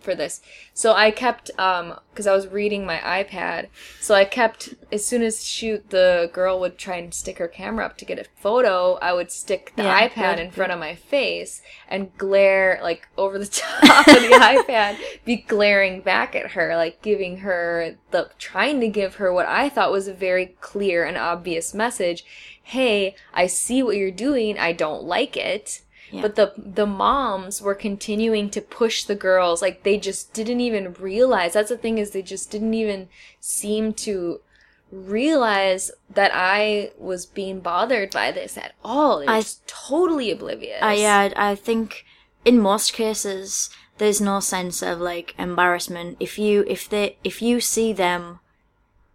for this. So I kept, um, because I was reading my iPad. So I kept, as soon as shoot the girl would try and stick her camera up to get a photo, I would stick the Yeah, iPad in front of my face and glare like over the top of the iPad, be glaring back at her, like giving her the, trying to give her what I thought was a very clear and obvious message. Hey, I see what you're doing. I don't like it. Yeah. But the the moms were continuing to push the girls like they just didn't even realize. That's the thing is they just didn't even seem to realize that I was being bothered by this at all. It I- was totally oblivious. I yeah, I think in most cases there's no sense of like embarrassment if you if they if you see them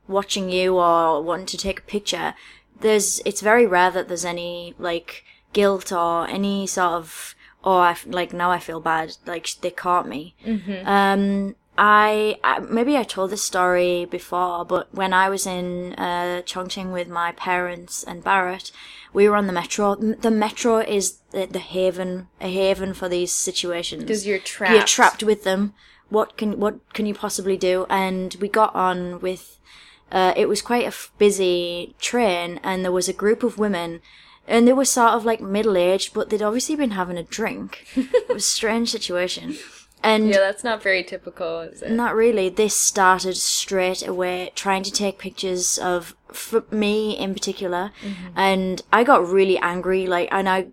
watching you or wanting to take a picture. There's it's very rare that there's any like guilt or any sort of oh I like now I feel bad like they caught me. Mm-hmm. Um, I, I maybe I told this story before, but when I was in uh, Chongqing with my parents and Barrett, we were on the metro. The metro is the, the haven, a haven for these situations. because you're trapped. You're trapped with them. What can what can you possibly do? And we got on with. Uh, it was quite a f- busy train, and there was a group of women, and they were sort of like middle aged, but they'd obviously been having a drink. it was a strange situation, and Yeah, that's not very typical, is it? not really. This started straight away trying to take pictures of for me in particular, and I got really angry. Like, and I,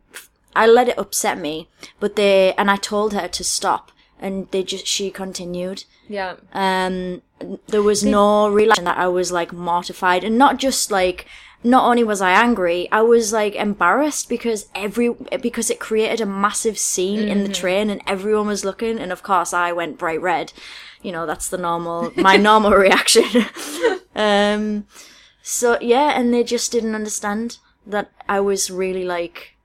I let it upset me. But they and I told her to stop, and they just she continued. Yeah. Um, there was no realization that I was like mortified, and not just like. Not only was I angry, I was like embarrassed because every because it created a massive scene in the train and everyone was looking, and of course I went bright red. You know that's the normal my normal reaction. um, so yeah, and they just didn't understand that I was really like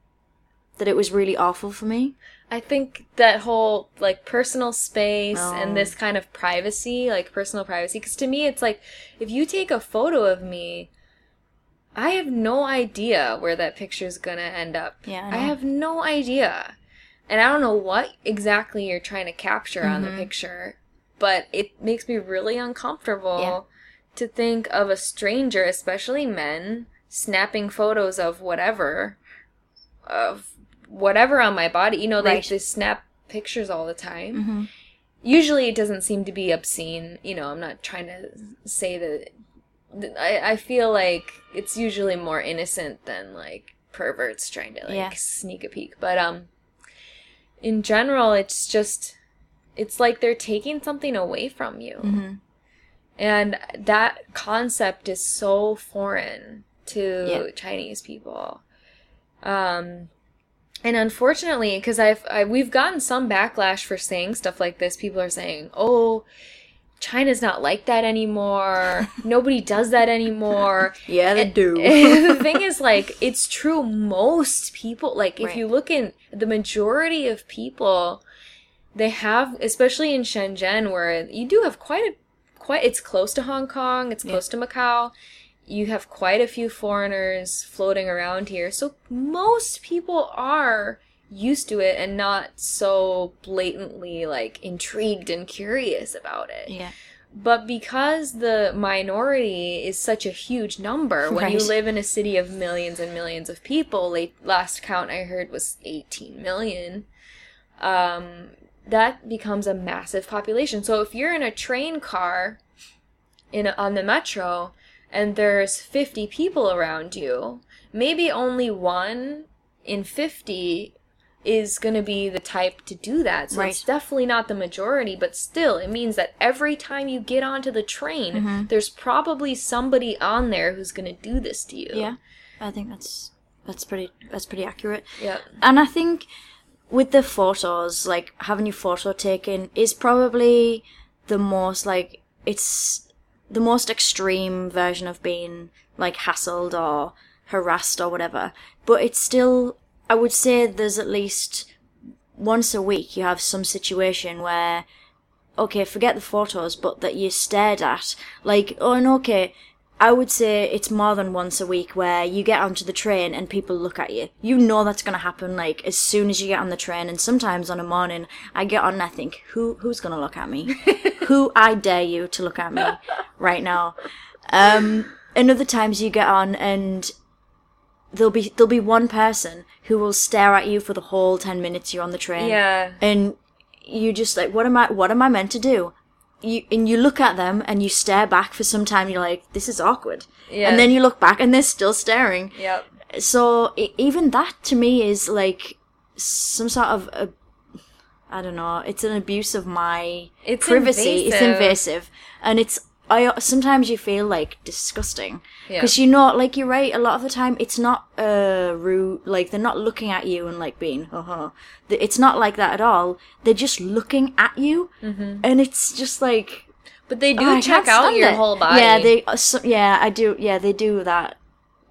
that it was really awful for me. I think that whole like personal space Oh. and this kind of privacy, like personal privacy, because to me it's like if you take a photo of me, I have no idea where that picture is gonna end up. Yeah, I I, have no idea, and I don't know what exactly you're trying to capture on Mm-hmm. the picture, but it makes me really uncomfortable Yeah. to think of a stranger, especially men, snapping photos of whatever, of whatever on my body. You know, they, Right. they snap pictures all the time. Mhm. Usually it doesn't seem to be obscene. You know, I'm not trying to say that. I, I feel like it's usually more innocent than like perverts trying to like Yeah. sneak a peek. But um, in general, it's just it's like they're taking something away from you. Mhm. And that concept is so foreign to Yeah. Chinese people. Um, and unfortunately, because I've I, we've gotten some backlash for saying stuff like this. People are saying, "Oh, China's not like that anymore. Nobody does that anymore." Yeah, they do. the thing is, like, it's true. Most people, like, if Right. you look in the majority of people, they have, especially in Shenzhen, where you do have quite a, quite. It's close to Hong Kong. It's close to Macau. You have quite a few foreigners floating around here, so most people are used to it and not so blatantly like intrigued and curious about it. yeah. But because the minority is such a huge number, when you live in a city of millions and millions of people, late, last count I heard was 18 million, um, that becomes a massive population. So if you're in a train car in a, on the metro and there's 50 people around you, maybe only one in 50 is going to be the type to do that. So it's definitely not the majority, but still, it means that every time you get onto the train, Mm-hmm. there's probably somebody on there who's going to do this to you. Yeah, I think that's that's pretty that's pretty accurate. Yeah, And I think with the photos, like having your photo taken is probably the most like it's the most extreme version of being like hassled or harassed or whatever. But it's still, I would say there's at least once a week you have some situation where, okay, forget the photos, but that you're stared at. Like, oh, and okay, I would say it's more than once a week where you get onto the train and people look at you. You know that's going to happen like as soon as you get on the train. And sometimes on a morning, I get on and I think, who who's going to look at me? who I dare you to look at me right now? Um, and other times you get on and there'll be there'll be one person who will stare at you for the whole ten minutes you're on the train. Yeah. And you just like, what am I? What am I meant to do? You and you look at them and you stare back for some time. You're like, this is awkward. Yeah. And then you look back and they're still staring. Yep. So e- even that to me is like some sort of a, I don't know. It's an abuse of my It's privacy. It's invasive. invasive, and it's. I sometimes you feel like disgusting Yeah. because you know, like you're right. A lot of the time, it's not uh rude. Like they're not looking at you and like being, uh huh. It's not like that at all. They're just looking at you, Mm-hmm. and it's just like But they do oh, check out your it. whole body. Yeah, they. Uh, so, yeah, I do. Yeah, they do that.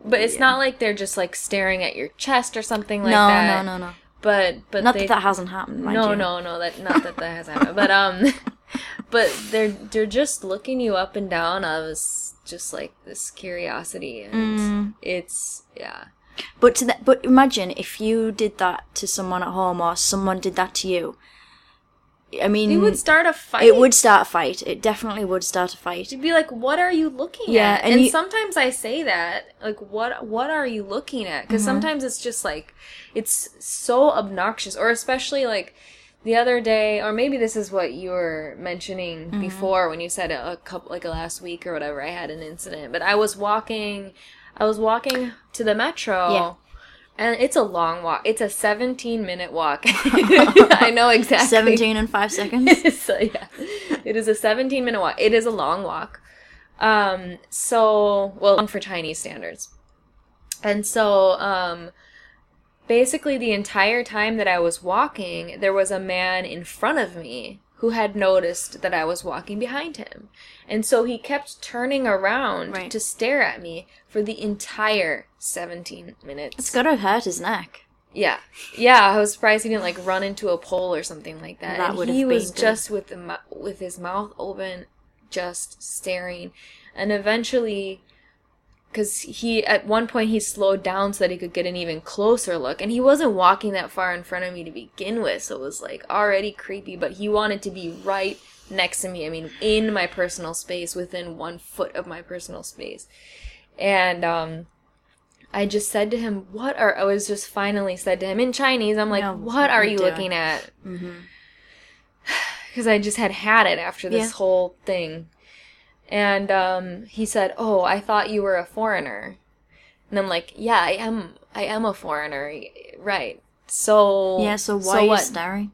But it's not like they're just like staring at your chest or something like no, that. no, no, no. But but Not they, that that hasn't happened. No you. no no that not that that has happened. But um, but they're they're just looking you up and down as just like this curiosity, and Mm. it's yeah. But to that, but imagine if you did that to someone at home or someone did that to you. I mean, It would start a fight. it would start a fight. It definitely would start a fight. You'd be like, what are you looking Yeah, at? and And, you- sometimes I say that, like, what what are you looking at? Because Mm-hmm. sometimes it's just like, it's so obnoxious, or especially like the other day, or maybe this is what you were mentioning Mm-hmm. before when you said a, a couple, like a last week or whatever. I had an incident, but I was walking, I was walking to the metro. Yeah. And it's a long walk. It's a 17 minute walk. I know exactly. 17 and 5 seconds. so yeah, it is a 17 minute walk. It is a long walk. Um, so well, long for Chinese standards. And so, um, basically the entire time that I was walking, there was a man in front of me who had noticed that I was walking behind him. And so he kept turning around Right. to stare at me for the entire 17 minutes. It's gotta hurt his neck. Yeah, yeah. I was surprised he didn't like run into a pole or something like that. That would he have was been good. just with the with his mouth open, just staring, and eventually, because he at one point he slowed down so that he could get an even closer look, and he wasn't walking that far in front of me to begin with, so it was like already creepy. But he wanted to be right next to me. I mean, in my personal space, within one foot of my personal space, and um. I just said to him, "What are?" I was just finally said to him in Chinese. I'm like, No, "What are you looking at?" Because I just had had it after this Yeah. whole thing, and um, he said, "Oh, I thought you were a foreigner," and I'm like, "Yeah, I am. I am a foreigner, right?" So Yeah, so why are you staring?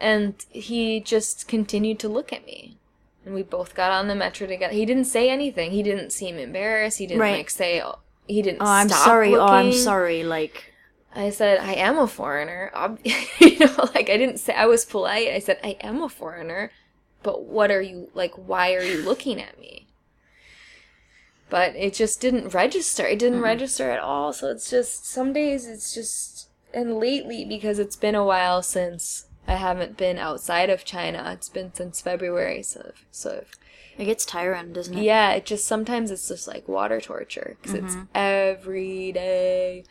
and he just continued to look at me. And we both got on the metro together. He didn't say anything. He didn't seem embarrassed. He didn't Right. like say. He didn't. Oh, I'm sorry. Oh, I'm sorry. Like, I said, I am a foreigner. You know, like I didn't say I was polite. I said, I am a foreigner. But what are you like? Why are you looking at me? But it just didn't register. It didn't mm-hmm. register at all. So it's just some days it's just and lately because it's been a while since I haven't been outside of China. It's been since February. So so it gets tiring, doesn't it? yeah, it just sometimes it's just like water torture because it's mm-hmm. every day.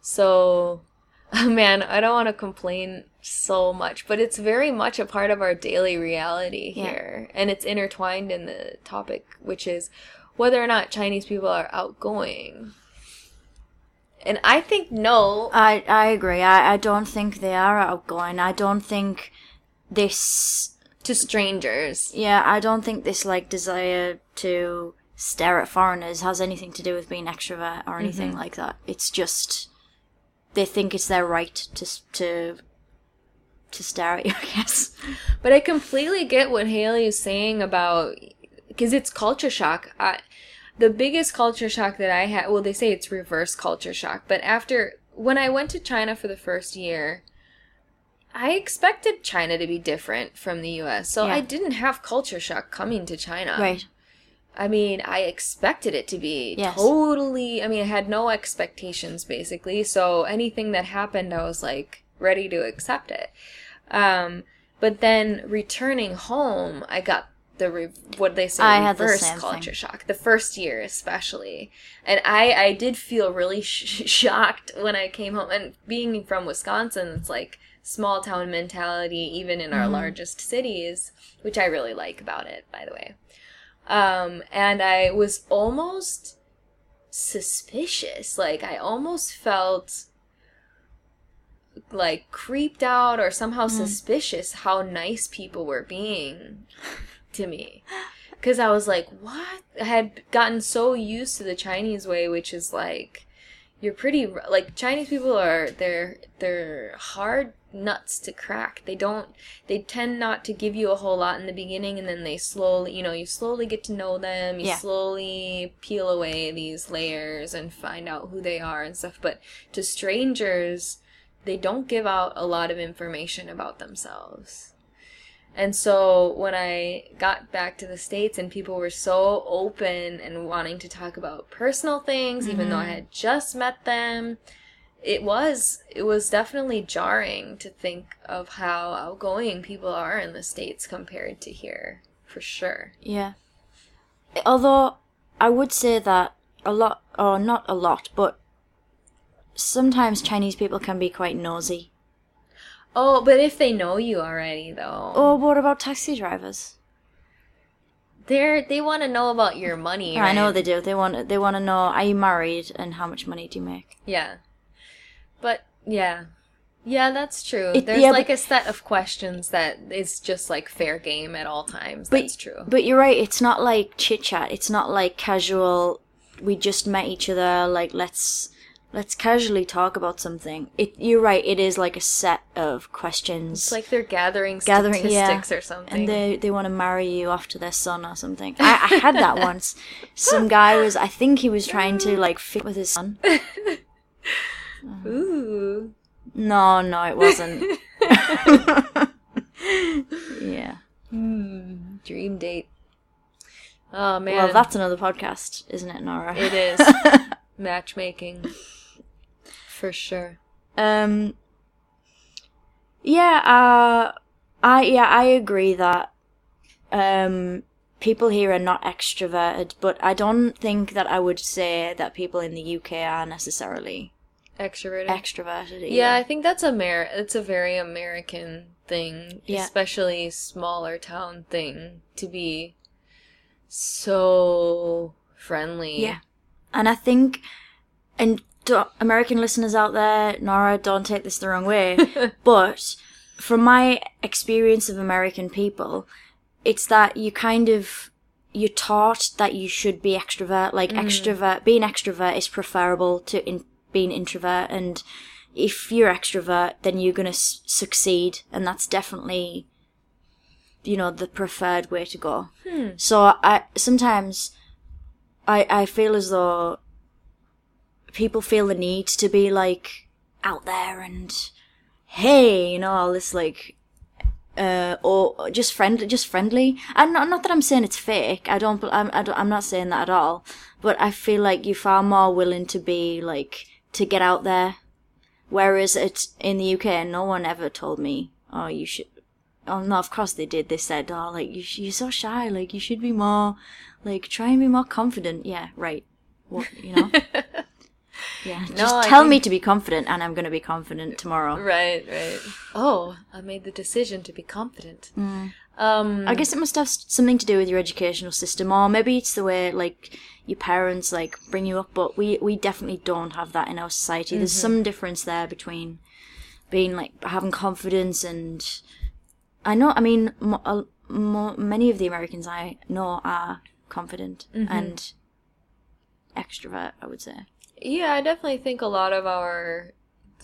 So, man, I don't want to complain so much, but it's very much a part of our daily reality Yeah. here, and it's intertwined in the topic, which is whether or not Chinese people are outgoing. And I think no. I I agree. I I don't think they are outgoing. I don't think this. to strangers. Yeah, I don't think this like desire to stare at foreigners has anything to do with being extrovert or anything Mm-hmm. like that. It's just they think it's their right to to to stare at you. I guess. But I completely get what Haley is saying about because it's culture shock. I, the biggest culture shock that I had, well, they say it's reverse culture shock, but after when I went to China for the first year, I expected China to be different from the US. So Yeah. I didn't have culture shock coming to China. Right. I mean, I expected it to be Yes. totally. I mean, I had no expectations basically. So anything that happened, I was like ready to accept it. Um, but then returning home, I got the re- what they say I had the same culture thing. shock. The first year, especially, and I I did feel really sh- shocked when I came home. And being from Wisconsin, it's like small town mentality, even in our Mm-hmm. largest cities, which I really like about it, by the way. Um, and I was almost suspicious. Like I almost felt like creeped out or somehow mm. suspicious how nice people were being to me. Cuz I was like, "What?" I had gotten so used to the Chinese way, which is like you're pretty like Chinese people are they're they're hard nuts to crack. They don't they tend not to give you a whole lot in the beginning and then they slowly, you know, you slowly get to know them. You Yeah. slowly peel away these layers and find out who they are and stuff, but to strangers they don't give out a lot of information about themselves. And so when I got back to the States and people were so open and wanting to talk about personal things, even though I mm-hmm. had just met them, it was it was definitely jarring to think of how outgoing people are in the States compared to here, for sure. Yeah. Although I would say that a lot, or not a lot, but sometimes Chinese people can be quite nosy. Oh, but if they know you already though. Oh, what about taxi drivers? They're they want to know about your money. I know they do. They want they want to know are you married and how much money do you make? Yeah. But yeah. Yeah, that's true. It- There's yeah, like but- a set of questions that is just like fair game at all times. But- that's true. But you're right. It's not like chit chat. It's not like casual. We just met each other. Like let's let's casually talk about something. It. You're right. It is like a set of questions. It's like they're gathering gathering statistics yeah, or something. and they they want to marry you off to their son or something. I, I had that once. Some guy was. I think he was trying to like fit with his son. Ooh. No, no, it wasn't. yeah. Hmm. Dream date. Oh man. Well, that's another podcast, isn't it, Nora? it is matchmaking. For sure. Um. Yeah. Uh. I yeah I agree that um people here are not extroverted, but I don't think that I would say that people in the UK are necessarily Extroverted. extroverted. Either. Yeah, I think that's a Amer. It's a very American thing, Yeah. especially smaller town thing to be so friendly. Yeah. And I think, and American listeners out there, Nora, don't take this the wrong way, but from my experience of American people, it's that you kind of, you're taught that you should be extrovert. Like mm. extrovert, being extrovert is preferable to in, being introvert. And if you're extrovert, then you're going to s- succeed. And that's definitely, you know, the preferred way to go. Hmm. So I, sometimes, I I feel as though people feel the need to be like out there and hey, you know, all this like uh or just friendly just friendly. And not, not that I'm saying it's fake. I don't I'm I don't, I'm not saying that at all. But I feel like you're far more willing to be like to get out there whereas it's in the UK no one ever told me, "Oh, you should Oh no, of course they did. They said, "Oh, like you, you're so shy. Like you should be more, like try and be more confident." Yeah, right. What you know? yeah. Just tell think- me to be confident, and I'm gonna be confident tomorrow. Right, right. Oh, I made the decision to be confident. Um, I guess it must have something to do with your educational system, or maybe it's the way like your parents like bring you up. But we we definitely don't have that in our society. There's some difference there between being like having confidence and I know. I mean, mo- uh, mo- many of the Americans I know are confident and extrovert. I would say. Yeah, I definitely think a lot of our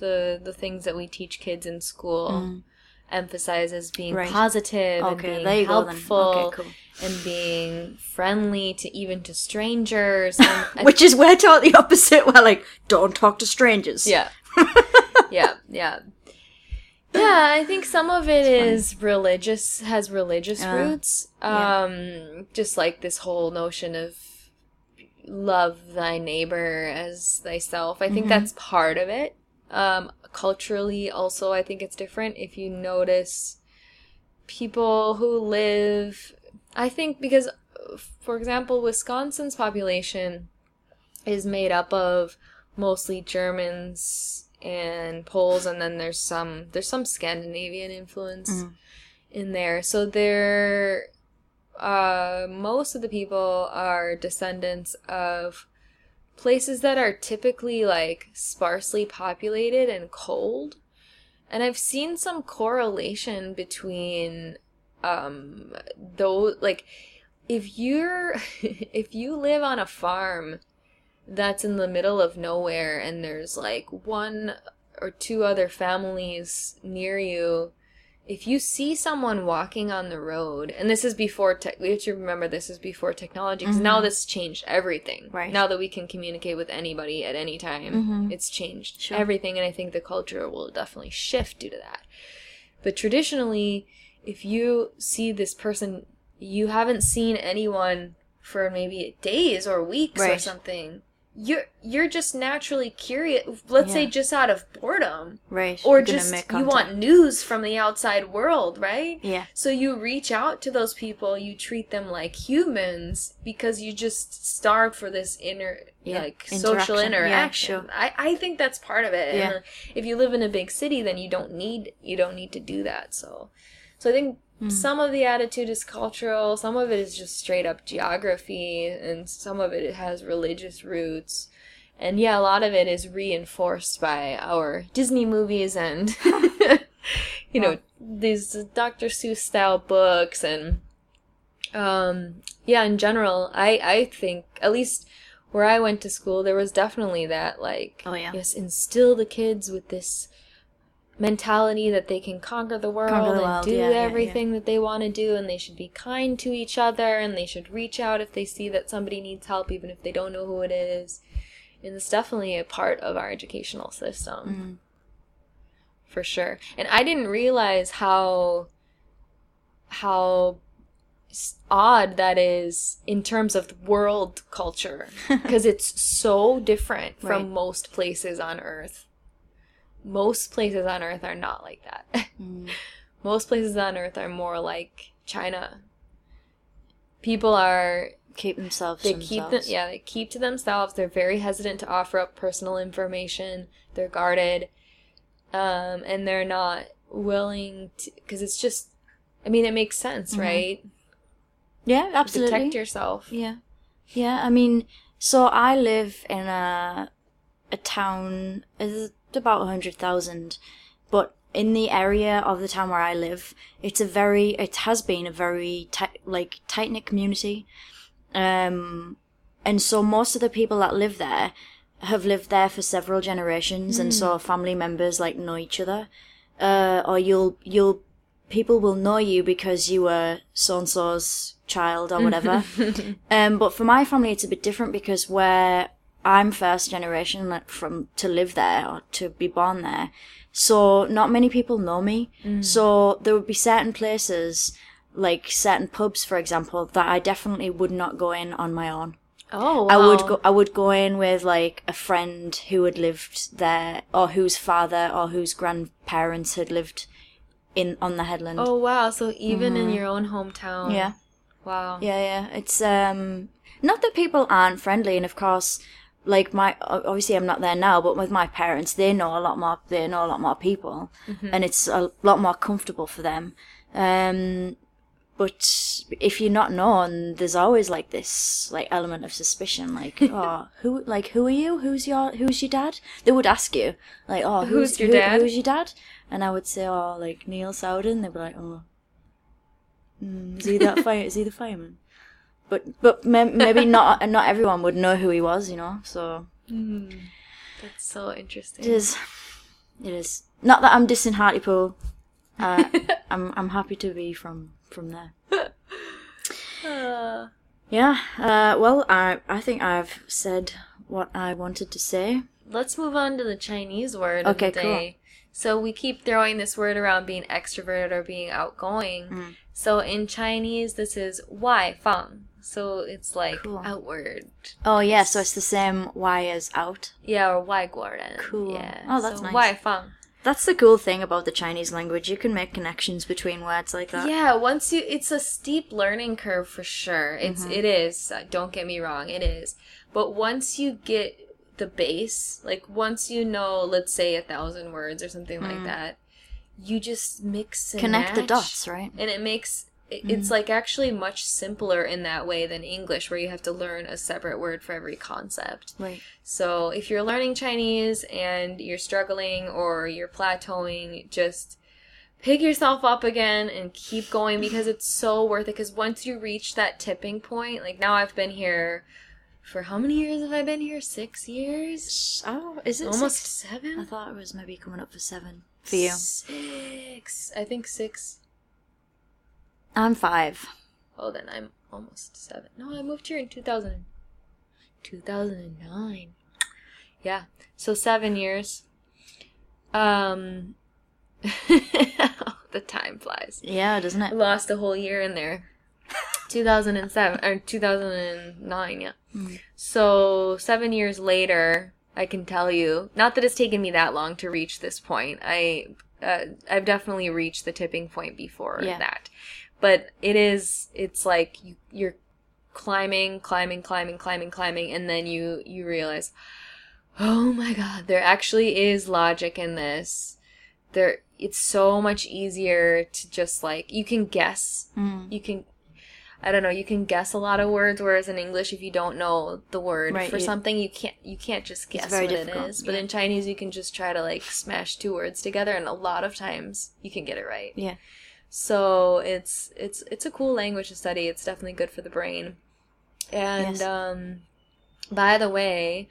the the things that we teach kids in school emphasizes being Mm. Right. positive and Okay, being go then. helpful Okay, cool. and being friendly to even to strangers. And Which is we're taught the opposite. We're like, don't talk to strangers. Yeah. yeah, yeah. yeah, I think some of it is religious, has religious Yeah. roots. Yeah. Um, just like this whole notion of love thy neighbor as thyself. I think Mhm. that's part of it. Um, culturally, also, I think it's different. If you notice people who live, I think because, for example, Wisconsin's population is made up of mostly Germans and Poles, and then there's some there's some Scandinavian influence Mm. in there. So there, uh, most of the people are descendants of places that are typically like sparsely populated and cold. And I've seen some correlation between um though like if you're if you live on a farm that's in the middle of nowhere and there's like one or two other families near you if you see someone walking on the road and this is before tech we have to remember this is before technology because now Mhm. this changed everything Right. now that we can communicate with anybody at any time Mhm. it's changed Sure. everything and i think the culture will definitely shift due to that but traditionally if you see this person you haven't seen anyone for maybe days or weeks or something you're you're just naturally curious let's say just out of boredom Right. or just you want news from the outside world right Yeah. so you reach out to those people you treat them like humans because you just starve for this inner Yeah, like social interaction. Yeah, sure. I, I think that's part of it Yeah. and if you live in a big city then you don't need you don't need to do that so so i think Hmm. some of the attitude is cultural some of it is just straight up geography and some of it has religious roots and yeah a lot of it is reinforced by our disney movies and you know these dr seuss style books and um yeah in general i i think at least where i went to school there was definitely that like Oh, yeah. yes instill the kids with this mentality that they can conquer the world Conquer the and world, do yeah, yeah, yeah. everything that they want to do and they should be kind to each other and they should reach out if they see that somebody needs help even if they don't know who it is and it's definitely a part of our educational system Mm. for sure. And I didn't realize how how odd that is in terms of world culture because it's so different from most places on earth. Most places on earth are not like that. Mm. most places on earth are more like China. People are Keep themselves. they to keep them yeah they keep to themselves they're very hesitant to offer up personal information they're guarded um and they're not willing to because it's just i mean it makes sense Mhm. right Yeah, absolutely. protect yourself Yeah. Yeah, I mean, so I live in a a town it's about 100,000, but in the area of the town where I live, it's a very it has been a very tight like tight-knit community. Um and so most of the people that live there have lived there for several generations and so family members like know each other. Uh or you'll you'll people will know you because you were so and so's child or whatever. um, but for my family, it's a bit different because where I'm first generation from to live there or to be born there, so not many people know me. So there would be certain places, like certain pubs, for example, that I definitely would not go in on my own. oh I would go. I would go in with like a friend who had lived there, or whose father or whose grandparents had lived in on the headland. oh wow so even in your own hometown Mm-hmm. yeah. wow Yeah, yeah. It's um not that people aren't friendly, and of course, like my obviously I'm not there now, but with my parents, they know a lot more. They know a lot more people, and it's a lot more comfortable for them. Um, but if you're not known, there's always like this like element of suspicion, like oh who like who are you? Who's your who's your dad? They would ask you like oh who's, Who's your who- dad? Who's your dad? And I would say oh like Neil Sowden. They'd be like oh Mm, is he that fire? Is he the fireman? But but maybe not not everyone would know who he was, you know. So that's so interesting it is, it is. Not that I'm dissing Hartlepool. Uh, I'm I'm happy to be from from there. Yeah. Uh, well, I I think I've said what I wanted to say. let's move on to the Chinese word Okay, of the day. So we keep throwing this word around being extroverted or being outgoing. Mm. So in Chinese, this is wai fang. So it's like Cool. outward. Oh yeah, so it's the same Y as out. Yeah, or 外国人. Cool. Yeah. Oh, that's so nice. 外放. That's the cool thing about the Chinese language. You can make connections between words like that. Yeah, once you it's a steep learning curve for sure. It's Mm-hmm. it is. uh, Don't get me wrong, it is. But once you get the base, like once you know, let's say a thousand words or something like that, you just mix and Mm. Connect the match, dots, right? and it makes Mm. it's like actually much simpler in that way than English, where you have to learn a separate word for every concept. Right. So if you're learning Chinese and you're struggling or you're plateauing, just pick yourself up again and keep going because it's so worth it. Because once you reach that tipping point, like now I've been here for how many years have I been here? Six years? Oh, is it Almost six? I thought it was maybe coming up for seven for you. Six. I think six. I'm five. Well, then I'm almost seven. No, I moved here in 2000, 2009. Yeah, so seven years. Um, the time flies. Yeah, doesn't it? lost a whole year in there. 2007 or 2009, yeah. Mm. So seven years later, I can tell you, not that it's taken me that long to reach this point. I, uh, I've definitely reached the tipping point before Yeah. that, but it is, it's like you, you're climbing, climbing, climbing, climbing, climbing, and then you you realize, oh my god, there actually is logic in this. There, it's so much easier to just like you can guess Mm. you can I don't know, you can guess a lot of words whereas in English if you don't know the word Right, for you- something you can't you can't just guess what it difficult, is. But yeah. in Chinese you can just try to like smash two words together and a lot of times you can get it right. Yeah. So it's it's it's a cool language to study. It's definitely good for the brain. And Yes. um by the way,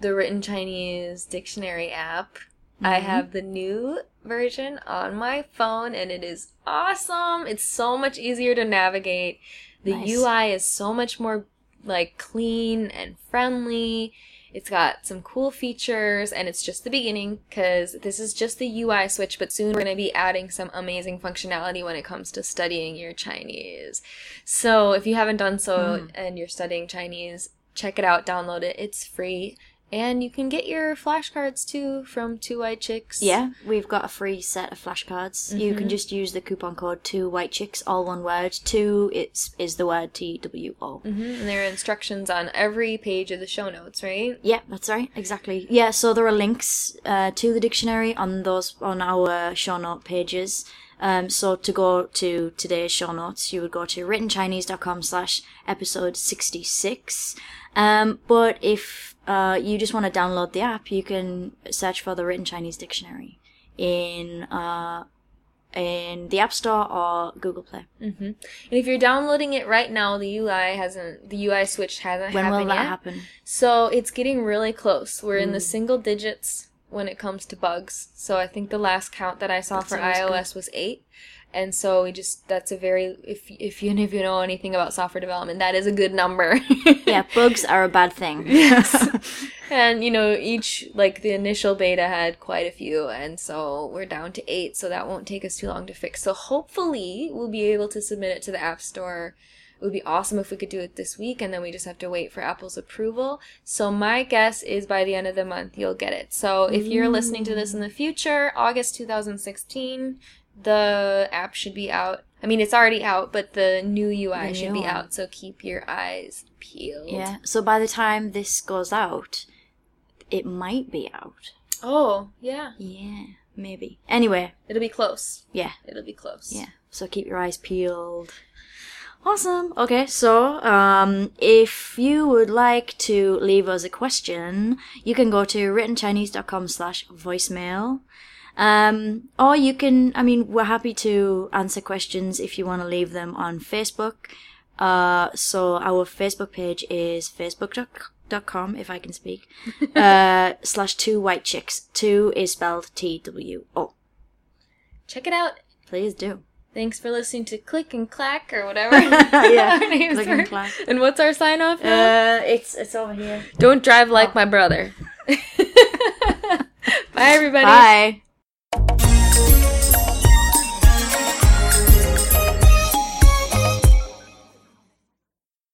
the written Chinese dictionary app, I Mhm. have the new version on my phone and it is awesome. It's so much easier to navigate. The Nice. UI is so much more like clean and friendly. It's got some cool features and it's just the beginning because this is just the UI switch, but soon we're going to be adding some amazing functionality when it comes to studying your Chinese. So if you haven't done so hmm. and you're studying Chinese, check it out, download it. It's free. And you can get your flashcards too from Two White Chicks. Yeah, we've got a free set of flashcards. You Mm-hmm. can just use the coupon code two white chicks, all one word. Two it's is the word T W O. hmm And there are instructions on every page of the show notes, right? Yeah, that's right, exactly. Yeah, so there are links uh, to the dictionary on those on our show note pages. Um, so to go to today's show notes, you would go to writtenchinese.com slash episode 66. Um, but if uh, you just want to download the app, you can search for the Written Chinese Dictionary in uh, in the App Store or Google Play. Mm-hmm. And if you're downloading it right now, the UI hasn't, the UI switch hasn't When happened will that yet. happen? So it's getting really close. We're in the single digits when it comes to bugs. So I think the last count that I saw That's for always good. iOS was eight. And so we just that's a very if if you if you know anything about software development, that is a good number. Yeah, bugs are a bad thing. yes. and you know, each like the initial beta had quite a few, and so we're down to eight, so that won't take us too long to fix. So hopefully we'll be able to submit it to the App Store. It would be awesome if we could do it this week, and then we just have to wait for Apple's approval. So my guess is by the end of the month you'll get it. So if you're listening to this in the future, August 2016, the app should be out. I mean, it's already out, but the new UI The should new be one. out. So keep your eyes peeled. Yeah. So by the time this goes out, it might be out. Oh, yeah. Yeah, maybe. Anyway, It'll be close. yeah, It'll be close. yeah. So keep your eyes peeled. Awesome. Okay, so um, if you would like to leave us a question, you can go to writtenchinese.com slash voicemail. Um, or you can, I mean, we're happy to answer questions if you want to leave them on Facebook. Uh, so our Facebook page is facebook.com, if I can speak, uh, slash two white chicks. Two is spelled T-W-O. Check it out. Please do. Thanks for listening to Click and Clack or whatever. Yeah, our names Click and. Clack. And what's our sign off? Uh, it's, it's over here. Don't drive like my brother. Bye, everybody. Bye.